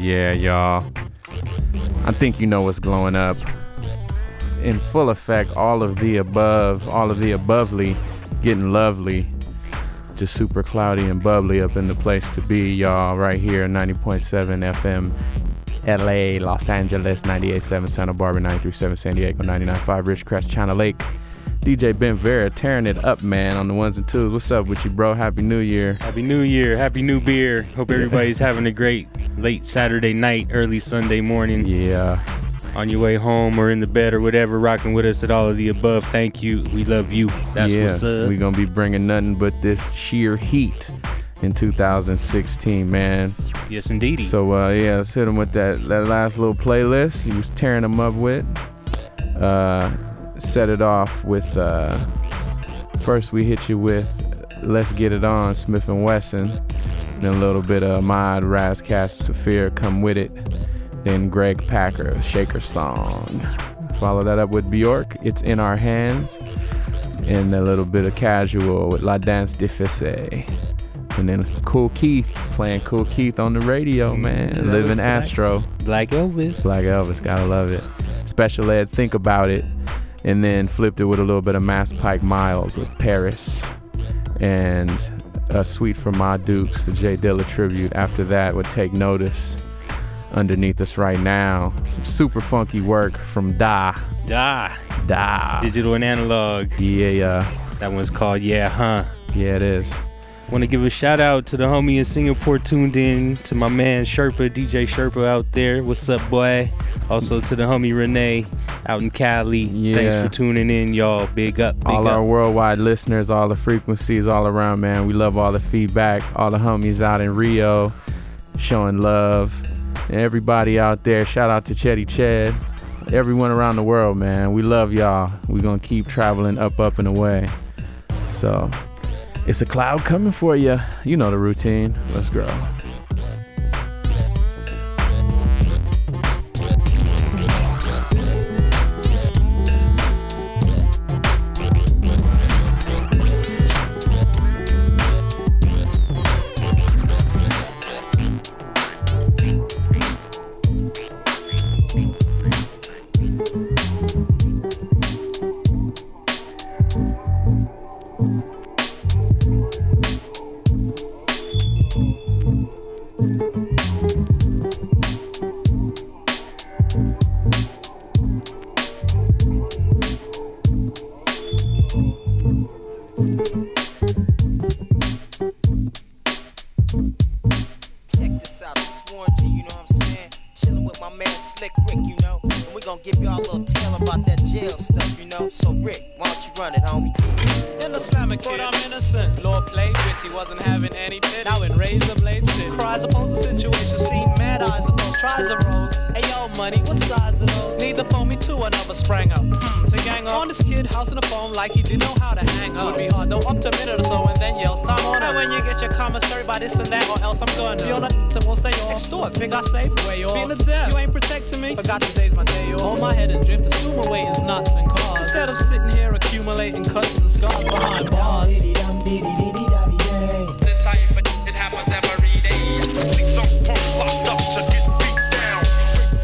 Yeah, y'all. I think you know what's glowing up. In full effect, all of the above, all of the abovely, getting lovely. Just super cloudy and bubbly up in the place to be, y'all. Right here, 90.7 FM, LA, Los Angeles, 98.7 Santa Barbara, 93.7 San Diego, 99.5 Ridgecrest, China Lake. DJ Ben Vera tearing it up, man, on the ones and twos. What's up with you, bro? Happy New Year. Happy New Year. Happy New Beer. Hope *laughs* everybody's having a great late Saturday night, early Sunday morning. Yeah. On your way home or in the bed or whatever, rocking with us at all of the above. Thank you. We love you. That's yeah, what's up. We're gonna be bringing nothing but this sheer heat in 2016, man. Yes, indeed. So uh, yeah, let's hit him with that that last little playlist. He was tearing them up with. Uh, set it off with. Uh, first, we hit you with "Let's Get It On" Smith and Wesson. Then a little bit of Mod, Razcast, Saafir, "Come With It." Then Greg Packer, "Shaker Song." Follow that up with Bjork, "It's in Our Hands." And a little bit of casual with La Danse Difficile. And then it's Kool Keith playing Kool Keith on the radio, man. That Living Astro. Black Elvis. Black Elvis, gotta love it. Special Ed, think about it. And then flipped it with a little bit of Mass Pike Miles with Paris. And a suite from Ma Dukes, the Jay Dilla tribute. After that, would take notice underneath us right now. Some super funky work from Da. Da. Da. Digital and analog. Yeah, yeah. That one's called Yeah, Huh. Yeah, it is. Want to give a shout out to the homie in Singapore tuned in, to my man Sherpa, DJ Sherpa out there. What's up, boy? Also to the homie Renee out in Cali. Yeah. Thanks for tuning in, y'all. Big up, big all up. our worldwide listeners, all the frequencies all around, man. We love all the feedback. All the homies out in Rio showing love. And everybody out there, shout out to Chetty Chad. Everyone around the world, man. We love y'all. We're going to keep traveling up, up, and away. So it's a cloud coming for you. You know the routine. Let's go. Cuts and scars behind bars. This type it happens every day. Some punk locked up to get beat down,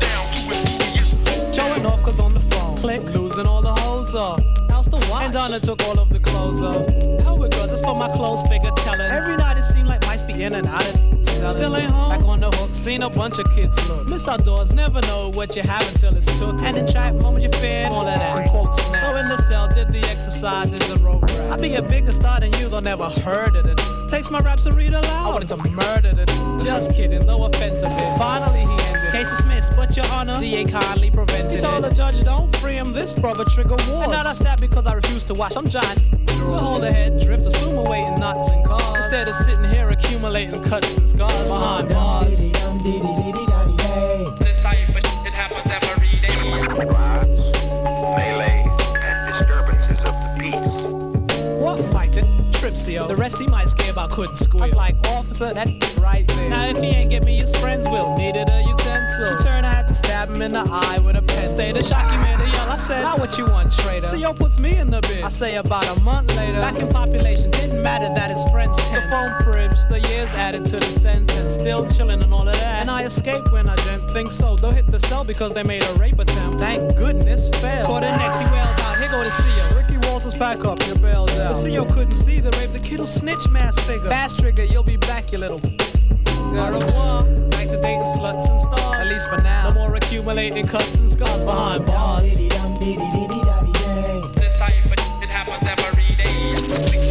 to Showing off cause on the phone. Click, losing all the hoes off. House the watch. And Donna took all of the clothes off. Hell with girls, it's for my clothes figure telling. Every night it seemed like mice be in and out of selling. Still ain't home. Back on the hook, seen a bunch of kids look. Miss outdoors, never know what you have until it's took. And in track, moment you fear, all of that. Quote snaps. So in the cell, did the exercises and rope raps. I be a bigger star than you, though never heard of it. Takes my raps to read aloud. I wanted to murder it. Just kidding, no offense of it. Finally he. Case dismissed, but your honor, DA kindly prevented he told it. the judge, don't free him, this brother trigger wars. And now that's that because I refuse to watch, I'm giant. So hold the head, drift, assume away in knots and cars. Instead of sitting here accumulating cuts and scars behind bars. This type of it happens every day. The rest he might scare about couldn't squeal. I was like, officer, that right there. Now if he ain't get me, his friends will. Needed a utensil. Turn, I had to stab him in the eye with a pen. Stay the shocky man to yell. I said, Now what you want, traitor? CO puts me in the bid. I say about a month later. Back in population, didn't matter that his friends tense. The phone privilege, the years added to the sentence. Still chilling and all of that. And I escaped when I didn't think so. They'll hit the cell because they made a rape attempt. Thank goodness failed. For the next he ah. wailed out, here go the CO. Ricky Walters back up, you're bailed out. The CEO couldn't see the rape. The kid'll snitch mass figure. Fast trigger, you'll be back, you little. Au revoir. Back to dating sluts and stars. At least for now. No more accumulating cuts and scars behind bars. This type of shit happens every day.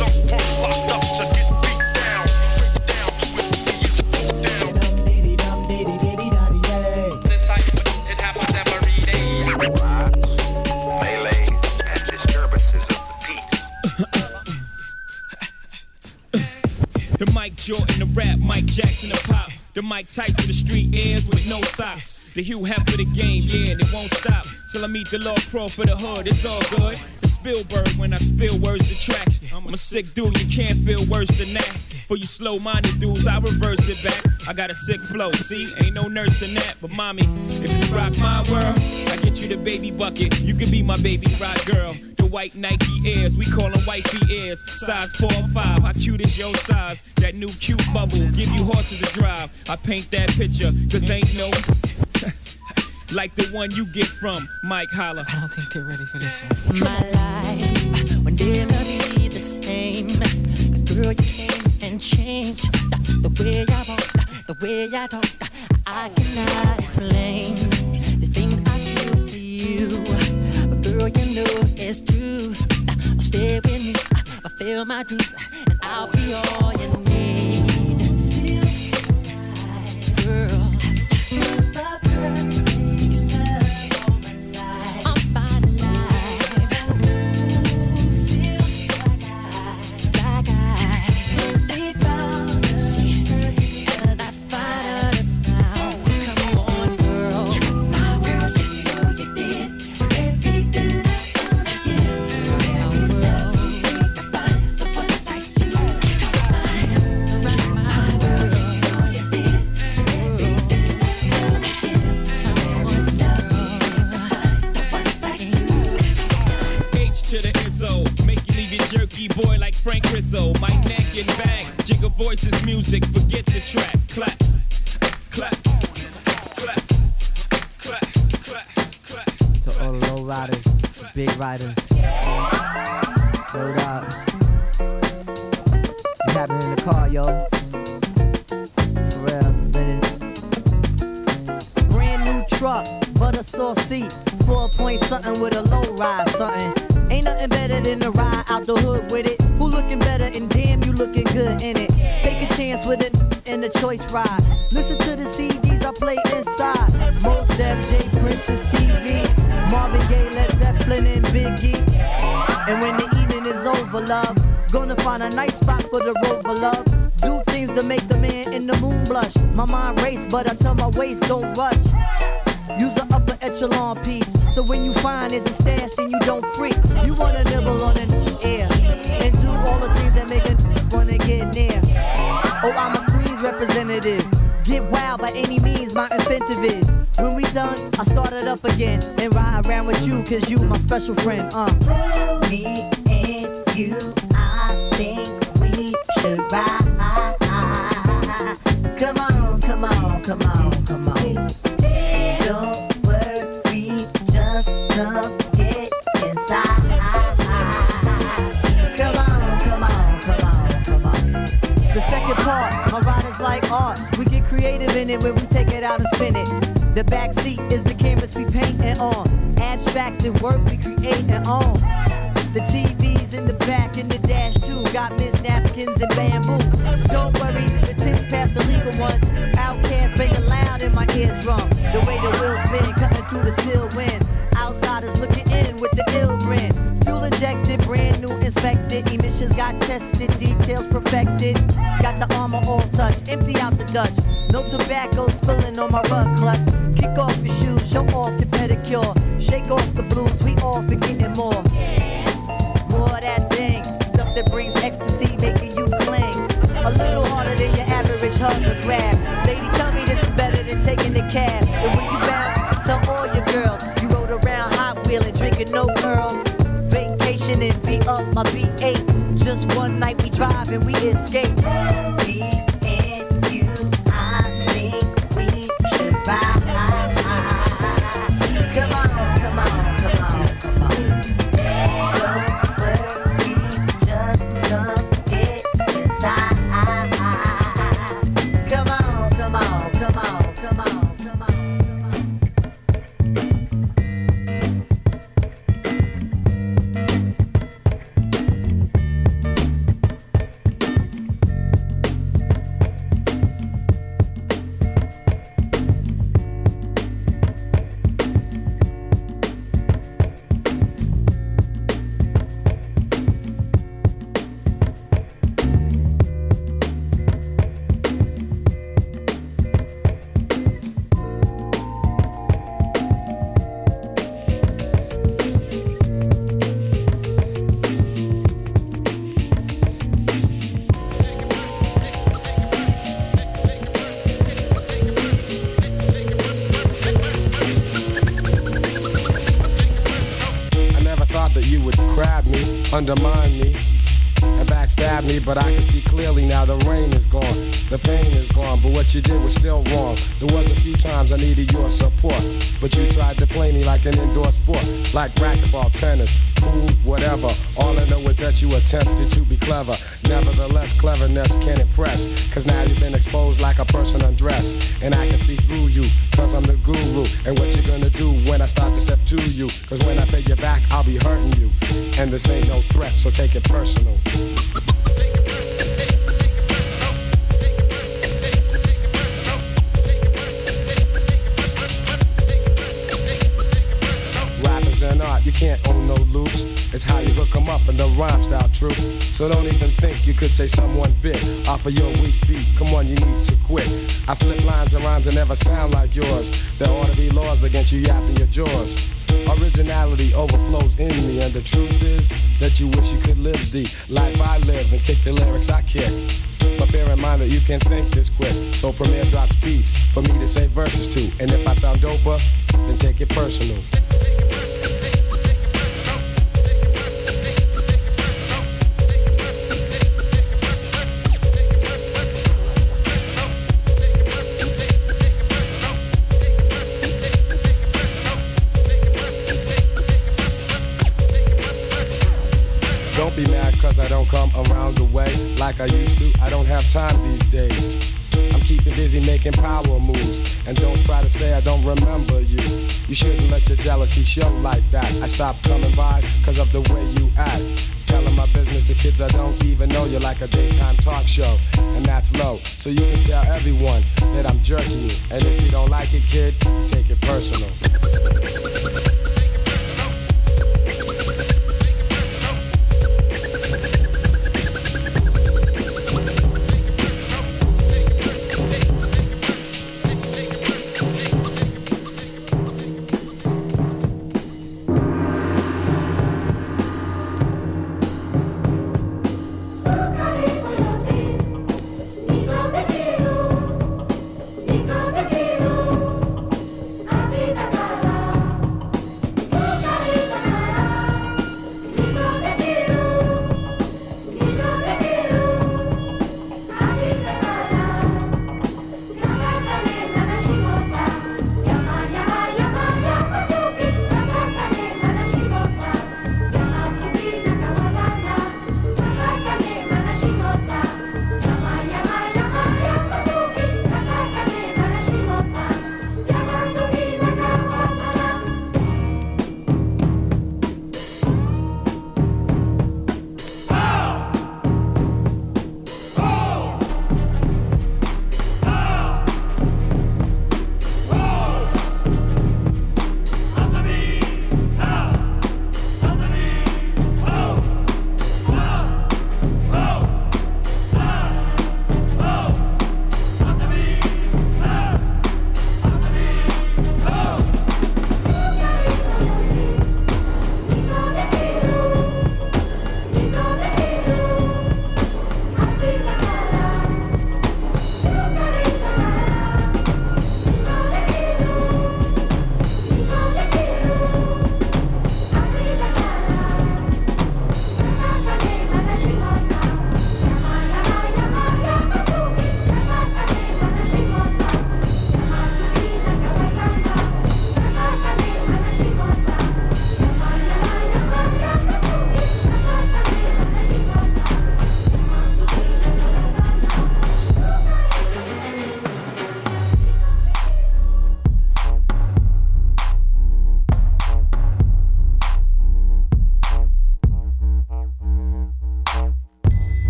Jordan, the rap, Mike Jackson, the pop. The Mike Tyson, the street airs with no socks. The Hugh Hef of the game, yeah, and it won't stop. Till I meet the Lord Pro for the hood, it's all good. Spielberg when I spill words to track. I'm a sick dude, you can't feel worse than that. For you slow minded dudes, I reverse it back. I got a sick flow, see, ain't no nurse in that. But mommy, if you rock my world, I get you the baby bucket. You can be my baby rock girl. The white Nike Airs, we call them wifey ears. Size 4 or 5, how cute is your size? That new cute bubble, give you horses to drive. I paint that picture, cause ain't no. Like the one you get from Mike Holler. I don't think they're ready for this one. My life will never be the same. Cause girl, you came and changed the, the way I walk, the way I talk. I cannot explain the things I feel for you. But girl, you know it's true. Stay with me, fulfill my dreams, and I'll be all you need. Jerky boy like Frank Rizzo. My neck and back, jiggle voices, music, forget the track. Clap, clap, clap, clap, clap, clap. To all the low riders, big riders. Hold up. What's happening in the car, yo? For real. Brand new truck, butter sauce seat. Four point something with a low ride something. Ain't nothing better than to ride out the hood with it. Who looking better and damn you looking good in it. Take a chance with it in the choice ride. Listen to the CDs I play inside. Mos Def, J Prince and Stevie. Marvin Gaye, Led Zeppelin and Biggie. And when the evening is over, love, gonna find a nice spot for the rover, love. Do things to make the man in the moon blush. My mind race, but I tell my waist don't rush. Use an upper echelon piece. So when you find it's a stash, then you don't freak. You wanna nibble on an air and do all the things that make a wanna get near. Oh, I'm a Queens representative. Get wild by any means, my incentive is. When we done, I start it up again and ride around with you, cause you my special friend. Uh. Me and you, I think we should ride. Come on, come on, come on, come on. The part, my ride is like art. We get creative in it when we take it out and spin it. The back seat is the canvas we paint painting on. Abstracted work we create creating on. The TV's in the back and the dash too. Got miss napkins and bamboo. Don't worry, the tints past the legal one. Outkast banging loud in my eardrum. The way the wheels spin, cutting through the still wind. Outsiders looking in with the ill grin. Injected, brand new inspected. Emissions got tested, details perfected. Got the armor all touched, empty out the Dutch. No tobacco spilling on my rug clutch. Kick off your shoes, show off your pedicure. Shake off the blues, we all forgetting more. More that thing, stuff that brings ecstasy, making you cling. A little harder than your average hug or grab. Lady, tell me this is better than taking the cab. And when you bounce, tell all your girls you rode around hot wheeling, drinking no girl. My V8. Just one night we drive and we escape. But I can see clearly now the rain is gone, the pain is gone, but what you did was still wrong. There was a few times I needed your support, but you tried to play me like an indoor sport, like racquetball, tennis, pool, whatever. All I know is that you attempted to be clever. Nevertheless, cleverness can impress, cause now you've been exposed like a person undressed, and I can see through you, cause I'm the guru, and what you're gonna do when I start to step to you, cause when I pay you back, I'll be hurting you, and this ain't no threat, so take it personal. Art, you can't own no loops. It's how you hook 'em up and the rhyme style true. So don't even think you could say someone bit off of your weak beat. Come on, you need to quit. I flip lines and rhymes that never sound like yours. There ought to be laws against you yapping your jaws. Originality overflows in me, and the truth is that you wish you could live the life I live and kick the lyrics I kick. But bear in mind that you can think this quick. So Premiere drops beats for me to say verses to. And if I sound doper, then take it personal. Cause I don't come around the way like I used to. I don't have time these days. I'm keeping busy making power moves. And don't try to say I don't remember you. You shouldn't let your jealousy show like that. I stopped coming by cause of the way you act. Telling my business to kids I don't even know. You're like a daytime talk show, and that's low. So you can tell everyone that I'm jerking you. And if you don't like it, kid, take it personal.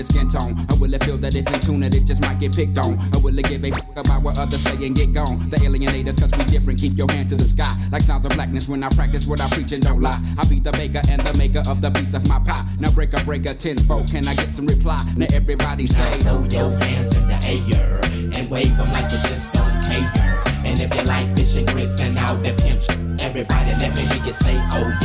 Regardless skin tone? Will it feel that if in tune it, it just might get picked on? Or will it give a fuck about what others say and get gone? The alienators, cause we different, keep your hand to the sky. Like sounds of blackness when I practice what I preach and don't lie. I be the baker and the maker of the piece of my pie. Now break a break a tenfold, can I get some reply? Now everybody say, Throw your hands in the air and wave them like you just don't care. And if you like fish and grits and all that pimp everybody let me hear you say, oh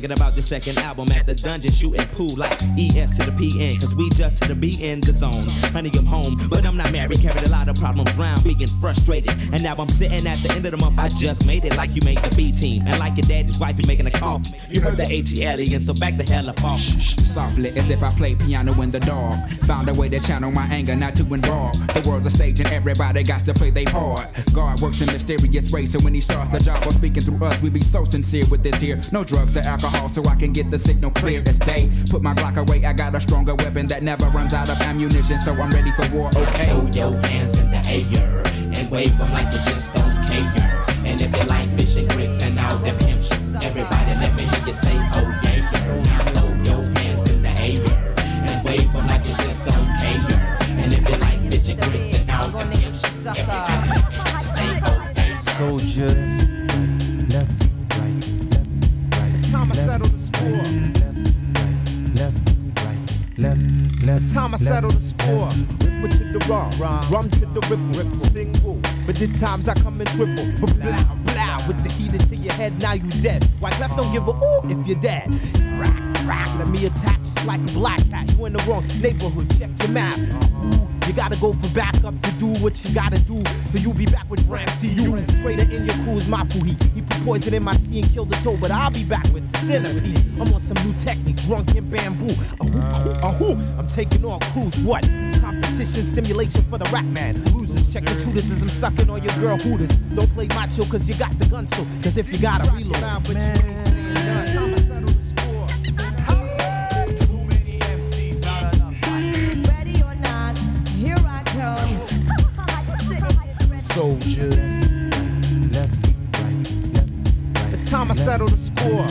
thinking about the second album at the dungeon shooting pool like ES to the PN cause we just to the B in the zone. Honey, I'm home, but I'm not married. Carried a lot of problems round, being frustrated. And now I'm sitting at the end of the month. I just made it like you made the B team. And like your daddy's wife, you making a coffee. You heard the H alien, so back the hell up off. Softly, as if I play piano in the dark. Found a way to channel my anger, not to involve. The world's a stage and everybody got to play their part. God works in mysterious ways, so when he starts the job of speaking through us, we be so sincere with this here. No drugs or alcohol, so I can get the signal clear as day. Put my Glock away, I got a stronger weapon that never runs out of ammunition, so I'm ready for war. Okay. Throw your hands in the air and wave them like you just don't care. And if you like fish and grits and all that pimp shit, everybody let me hear you say, oh yeah, yeah. Now throw your hands in the air and wave them like you just don't care. And if you like fish and grits and all that pimp shit, everybody let me hear you say, oh yeah, yeah. Soldiers, left, right, left, right. It's time I settle the score. Left, right, left, left. It's time I settle the score. Ripper to the rum, rum to the ripple, ripple. Single, but the times I come in triple. Blah, blah, with the heat into your head, now you dead. White left don't give a ooh if you're dead. Rock, rock, let me attack just like a black cat. You in the wrong neighborhood, check your map. Ooh, you gotta go for backup to do what you gotta do. So you be back with Ramsey. You traitor in your crew's my He, he put poison in my tea and killed the toe, but I'll be back with centipede. I'm on some new technique, drunk in bamboo. Ahoo, ahoo, ahoo. I'm taking on crews. What? Competition, stimulation for the rap man. Losers, check the tutors as I'm sucking on your girl hooters. Don't play macho cause you got the gun so. Cause if you gotta reload, but It's time I settle the score.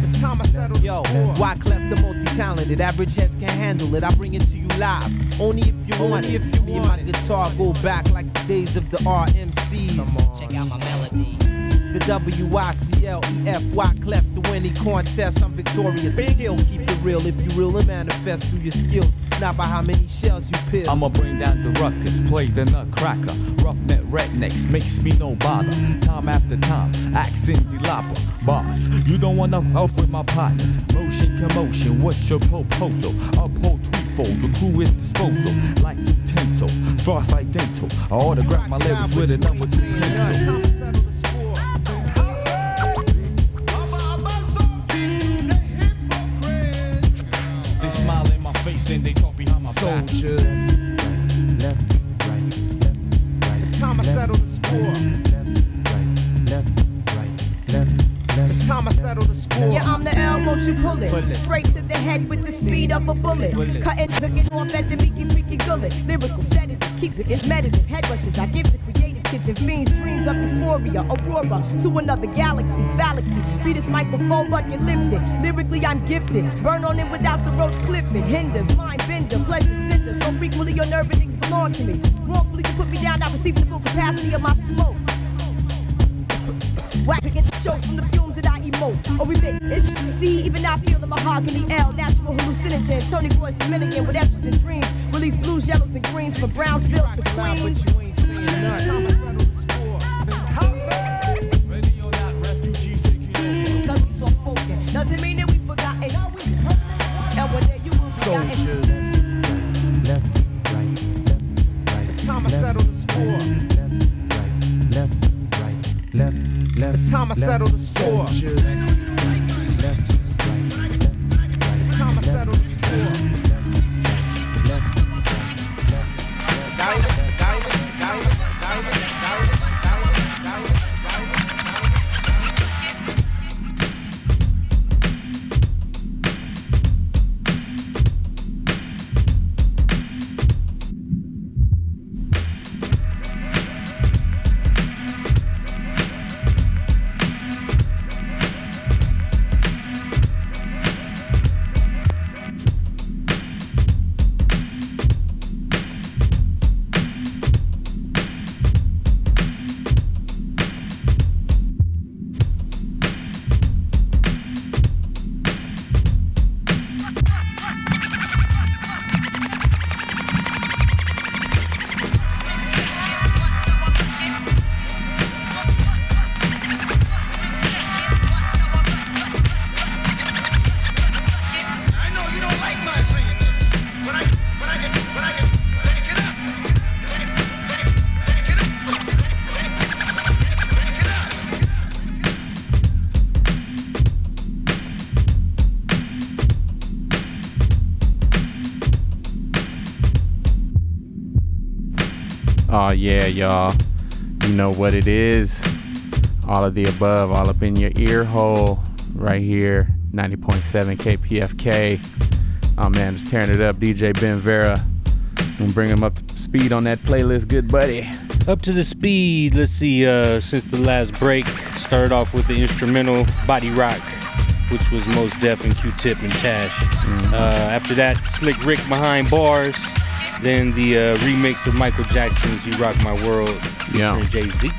It's time I settle Yo, Wyclef the multi-talented? Average heads can't handle it. I bring it to you live. Only if you want it. If you Me and my guitar go back like the days of the RMCs. Check out my melody. The W-I-C-L-E-F-Wyclef to any contest. I'm victorious. Still keep it real if you real and manifest through your skills. Not by how many shells you peel. I'ma bring down the ruckus, play the nutcracker. Roughneck rednecks makes me no bother. Time after time, accent dilapa. Boss, you don't wanna off with my partners. Motion commotion, what's your proposal? Uphold threefold, the crew is disposal. Like utensil, frost like dental. I autograph my lyrics with a number two pencil. They smile in my face, then they talk behind my back. Soldiers. You pull it? Pull it. Straight to the head with the speed of a bullet. Bullet. Cutting, flicking off at the meeky, freaky gullet. Lyrical sedative, keeps it meditative. Head rushes I give to creative kids and fiends. Dreams of euphoria, aurora to another galaxy, galaxy. Be this microphone, but you lift it. Lyrically, I'm gifted. Burn on it without the roach clipping. Hinders, mind bender, pleasure cinder. So frequently, your nerve and belong to me. Wrongfully, you put me down, not receiving the full capacity of my smoke. *coughs* Wax to get choked from the fumes emote or emit. It's see, even I feel the mahogany L, natural hallucinogen. Tony Boy's Dominican with estrogen dreams. Release blues, yellows, and greens from Brownsville to Queens. Doesn't mean that we forgotten. And you will. Soldiers. Time I settle the score. Yeah, y'all. You know what it is. All of the above, all up in your ear hole, right here. 90.7 KPFK. Oh man, just tearing it up. DJ Ben Vera. Gonna bring him up to speed on that playlist, good buddy. Up to the speed. Let's see. Uh, since the last break, started off with the instrumental "Body Rock," which was Mos Def and Q-Tip and Tash. Uh, after that, Slick Rick behind bars. Then the uh, remix of Michael Jackson's "You Rock My World" featuring Yeah. Jay Z.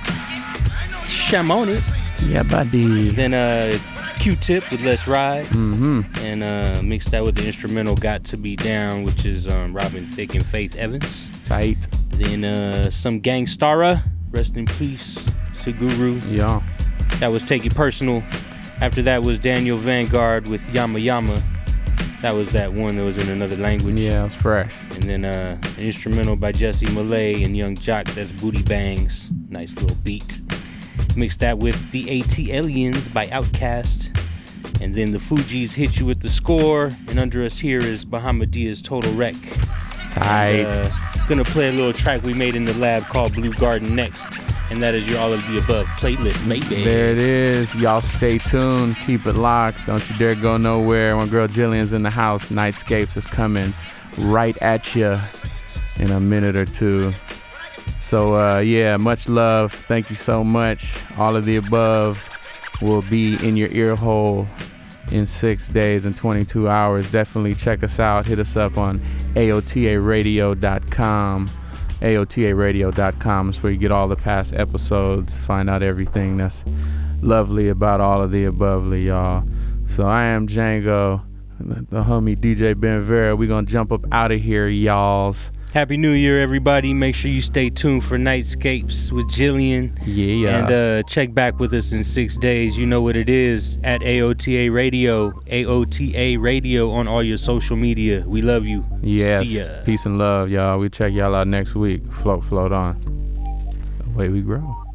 Sham on it. Yeah, buddy. Then uh, Q-Tip with "Let's Ride." Mm-hmm. and uh, mixed that with the instrumental "Got to Be Down," which is um, Robin Thicke and Faith Evans. Tight. Then uh, some Gang Starr, rest in peace to Guru. Yeah. That was Take It Personal. After that was Daniel Vanguard with Yama Yama. That was that one that was in another language. Yeah, it was fresh. And then uh, an instrumental by Jesse Malay and Yung Joc. That's Booty Bangs. Nice little beat. Mix that with The ATLiens by Outkast. And then the Fugees hit you with the score. And under us here is Bahamadia's Total Wreck. Tight. And, uh, gonna play a little track we made in the lab called Blue Garden next. And that is your all of the above playlist, maybe. There it is. Y'all stay tuned. Keep it locked. Don't you dare go nowhere. My girl Jillian's in the house. Nightscapes is coming right at you in a minute or two. So, uh, yeah, much love. Thank you so much. All of the above will be in your ear hole in six days and 22 hours. Definitely check us out. Hit us up on AOTARadio.com. AOTARadio.com is where you get all the past episodes, find out everything that's lovely about all of the abovely, y'all. So I am Django, the, homie DJ Ben Vera. we going to jump up out of here, y'alls. Happy New Year, everybody. Make sure you stay tuned for Nightscapes with Jillian. Yeah. And uh, check back with us in six days. You know what it is at AOTA Radio, AOTA Radio on all your social media. We love you. Yes. See ya. Peace and love, y'all. We check y'all out next week. Float, float on. The way we grow.